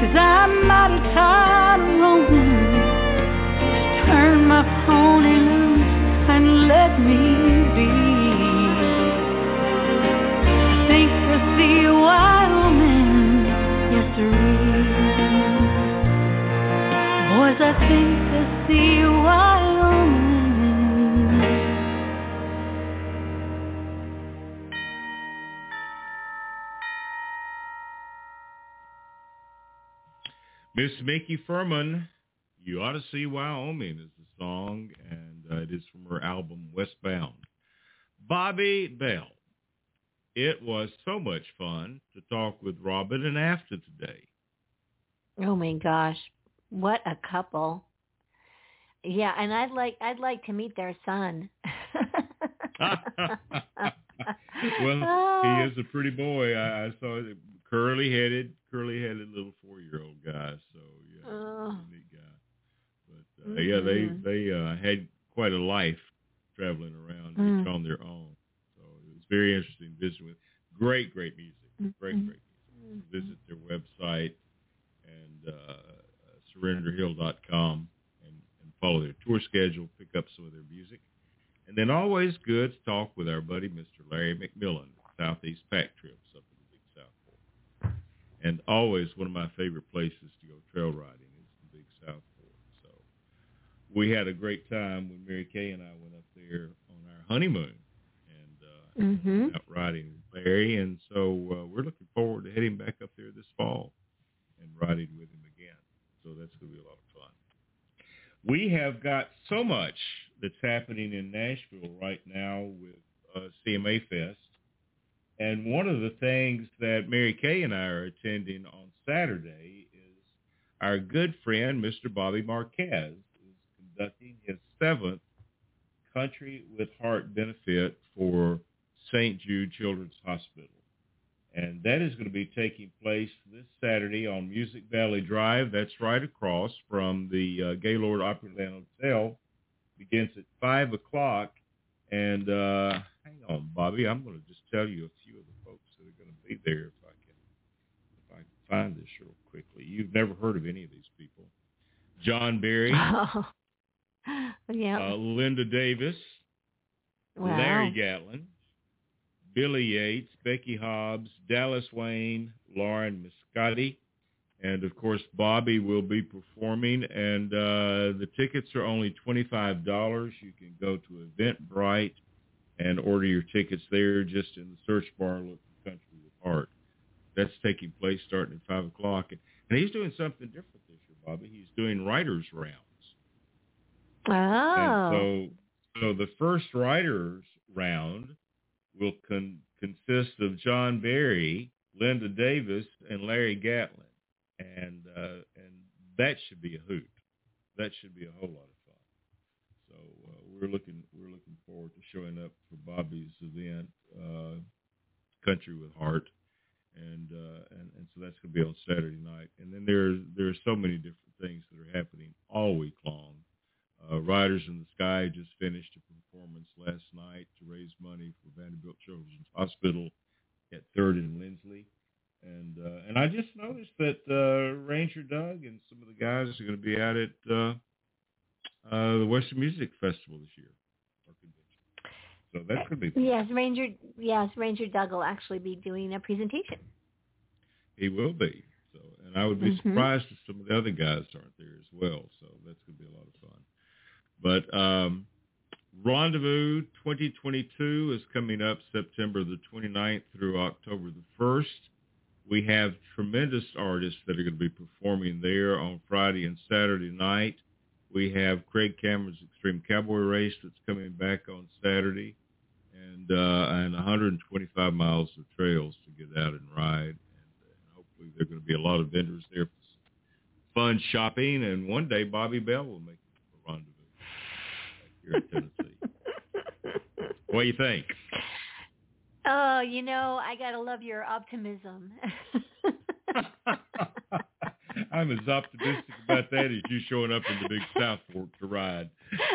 Cause I'm tired of roaming. Just turn my pony loose and let me be. Think I see Wyoming, yes. Boys, I think I see. Miss Micki Fuhrman, You Ought to See Wyoming is the song, and uh, it is from her album Westbound. Bobbi Bell, it was so much fun to talk with Robin and Afton today. Oh my gosh, what a couple! Yeah, and I'd like I'd like to meet their son. well, he is a pretty boy. I, I saw curly headed, curly headed little four year old guy. So yeah, Oh. neat guy. But uh, yeah, they Mhm. they uh, had quite a life traveling around Mm. each on their own. So it was very interesting visiting with great, great music, great, Mhm. great music. Visit their website and uh, surrenderhill.com and, and follow their tour schedule. Pick up some of their music. And then always good to talk with our buddy, Mr. Larry McMillan, Southeast Pack Trips up in the Big South Fork. And always one of my favorite places to go trail riding is the Big South Fork. So we had a great time when Mary Kay and I went up there on our honeymoon and uh, mhm. out riding with Larry. And so uh, we're looking forward to heading back up there this fall and riding with him again. So that's going to be a lot of fun. We have got so much that's happening in Nashville right now with uh, CMA Fest. And one of the things that Mary Kay and I are attending on Saturday is our good friend, Mr. Bobby Marquez, is conducting his seventh Country with Heart benefit for St. Jude Children's Hospital. And that is going to be taking place this Saturday on Music Valley Drive. That's right across from the uh, Gaylord Opryland Hotel begins at five o'clock. And uh, hang on, Bobbi, I'm going to just tell you a few of the folks that are going to be there if I can if I can find this real quickly. You've never heard of any of these people. John Berry, Oh. yeah. uh, Linda Davis, wow. Larry Gatlin, Billy Yates, Becky Hobbs, Dallas Wayne, Lauren Muscati, and of course Bobby will be performing. And uh, the tickets are only twenty-five dollars. You can go to Eventbrite and order your tickets there. Just in the search bar, look for Country with Heart. That's taking place starting at five o'clock, and he's doing something different this year, Bobbi. He's doing writers' rounds. Oh. And so, so the first writers round will con- consist of John Berry, Linda Davis, and Larry Gatlin, and uh, and that should be a hoot. That should be a whole lot of fun. So uh, we're looking forward to showing up for Bobby's event, uh, Country with Heart, and uh, and and so that's going to be on Saturday night. And then there there are so many different things that are happening all week long. Uh, Riders in the Sky just finished a performance last night to raise money for Vanderbilt Children's Hospital at Third and Lindsley, and uh, and I just noticed that uh, Ranger Doug and some of the guys are going to be out at uh, uh, the Western Music Festival this year. So that's going to be fun. Yes, Ranger. Yes, Ranger Doug will actually be doing a presentation. He will be. So, and I would be Mhm. surprised if some of the other guys aren't there as well. So that's going to be a lot of fun. But um, Rendezvous 2022 is coming up September the 29th through October the 1st. We have tremendous artists that are going to be performing there on Friday and Saturday night. We have Craig Cameron's Extreme Cowboy Race that's coming back on Saturday, and uh, and 125 miles of trails to get out and ride. And, and hopefully there are going to be a lot of vendors there for fun shopping. And one day Bobbi Bell will make a Rendezvous back here in Tennessee. what do you think? Oh, you know, I gotta love your optimism. I'm as optimistic about that as you showing up in the big South Fork to ride.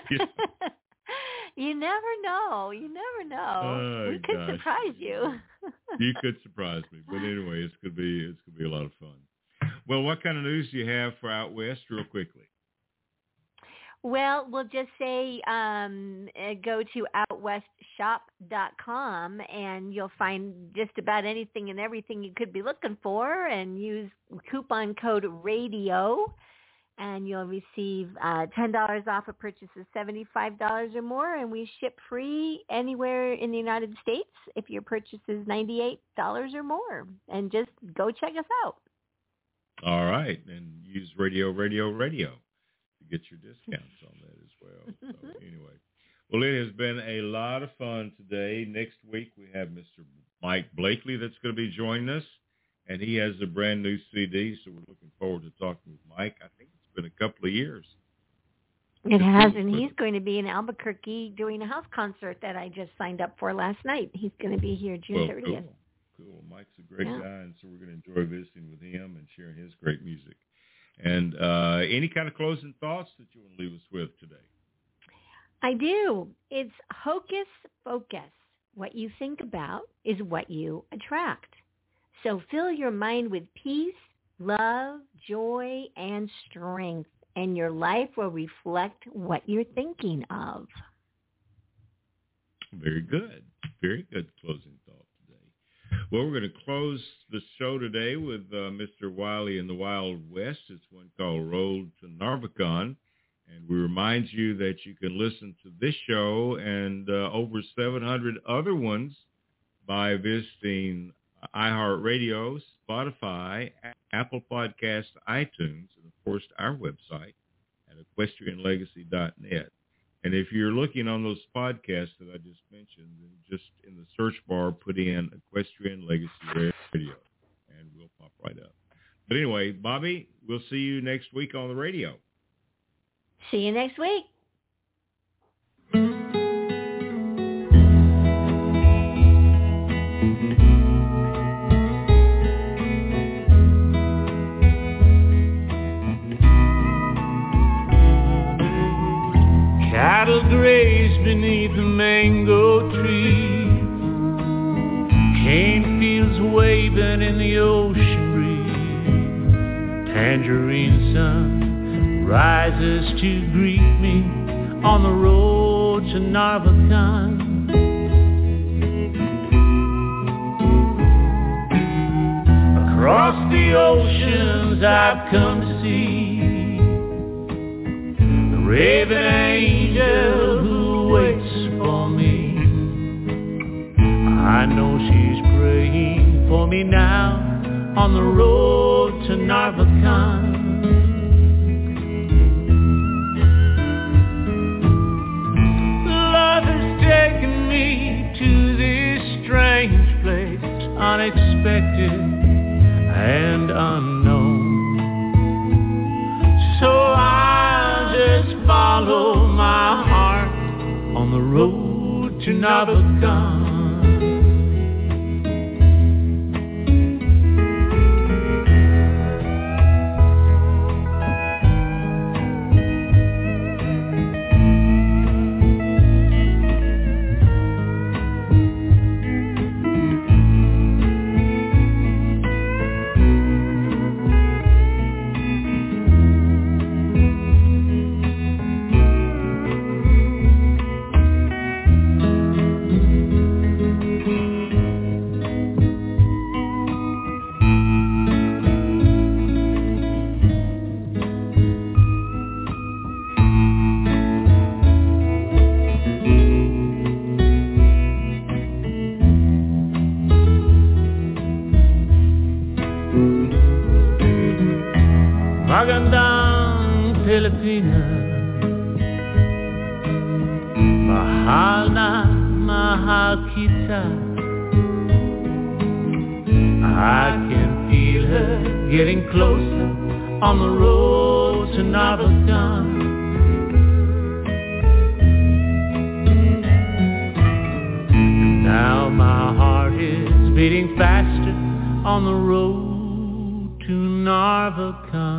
you never know. You never know. Oh, we could gosh. surprise you. you could surprise me, but anyway, it's gonna be it's gonna be a lot of fun. Well, what kind of news do you have for out west, real quickly? Well, we'll just say um, uh, go to outwestshop.com and you'll find just about anything and everything you could be looking for and use coupon code RADIO and you'll receive uh, $10 off a purchase of $75 or more and we ship free anywhere in the United States if your purchase is $98 or more. And just go check us out. All right, and use radio, radio, radio to get your discounts on that as well. So anyway, well, it has been a lot of fun today. Next week we have Mr. Mike Blakely that's going to be joining us, and he has a brand new CD. So we're looking forward to talking with Mike. I think it's been a couple of years. It has, and he's going to be in Albuquerque doing a house concert that I just signed up for last night. He's going to be here June Well, 30th. cool. Cool. Mike's a great Yeah. guy, and so we're going to enjoy visiting with him and sharing his great music. And uh, any kind of closing thoughts that you want to leave us with today? I do. It's hocus focus. What you think about is what you attract. So fill your mind with peace, love, joy, and strength, and your life will reflect what you're thinking of. Very good. Very good closing thought today. Well, we're going to close the show today with uh, Mr. Wylie in the Wild West. It's one called Road to Narvacan. And we remind you that you can listen to this show and uh, over 700 other ones by visiting iHeartRadio, Spotify, Apple Podcasts, iTunes, and of course our website at equestrianlegacy.net. And if you're looking on those podcasts that I just mentioned, then just in the search bar, put in Equestrian Legacy Radio, and we'll pop right up. But anyway, Bobbi, we'll see you next week on the radio. See you next week. Mango tree. Cane fields waving in the ocean breeze. Tangerine sun rises to greet me on the road to Narvacan. Across the oceans I've come to see the raven angel who I know she's praying for me now on the road to Narvacan. Love has taken me to this strange place, unexpected and unknown. So I'll just follow my heart on the road to Narvacan. Mahal na mahal I can feel her getting closer on the road to Narvacan Now my heart is beating faster on the road to Narvacan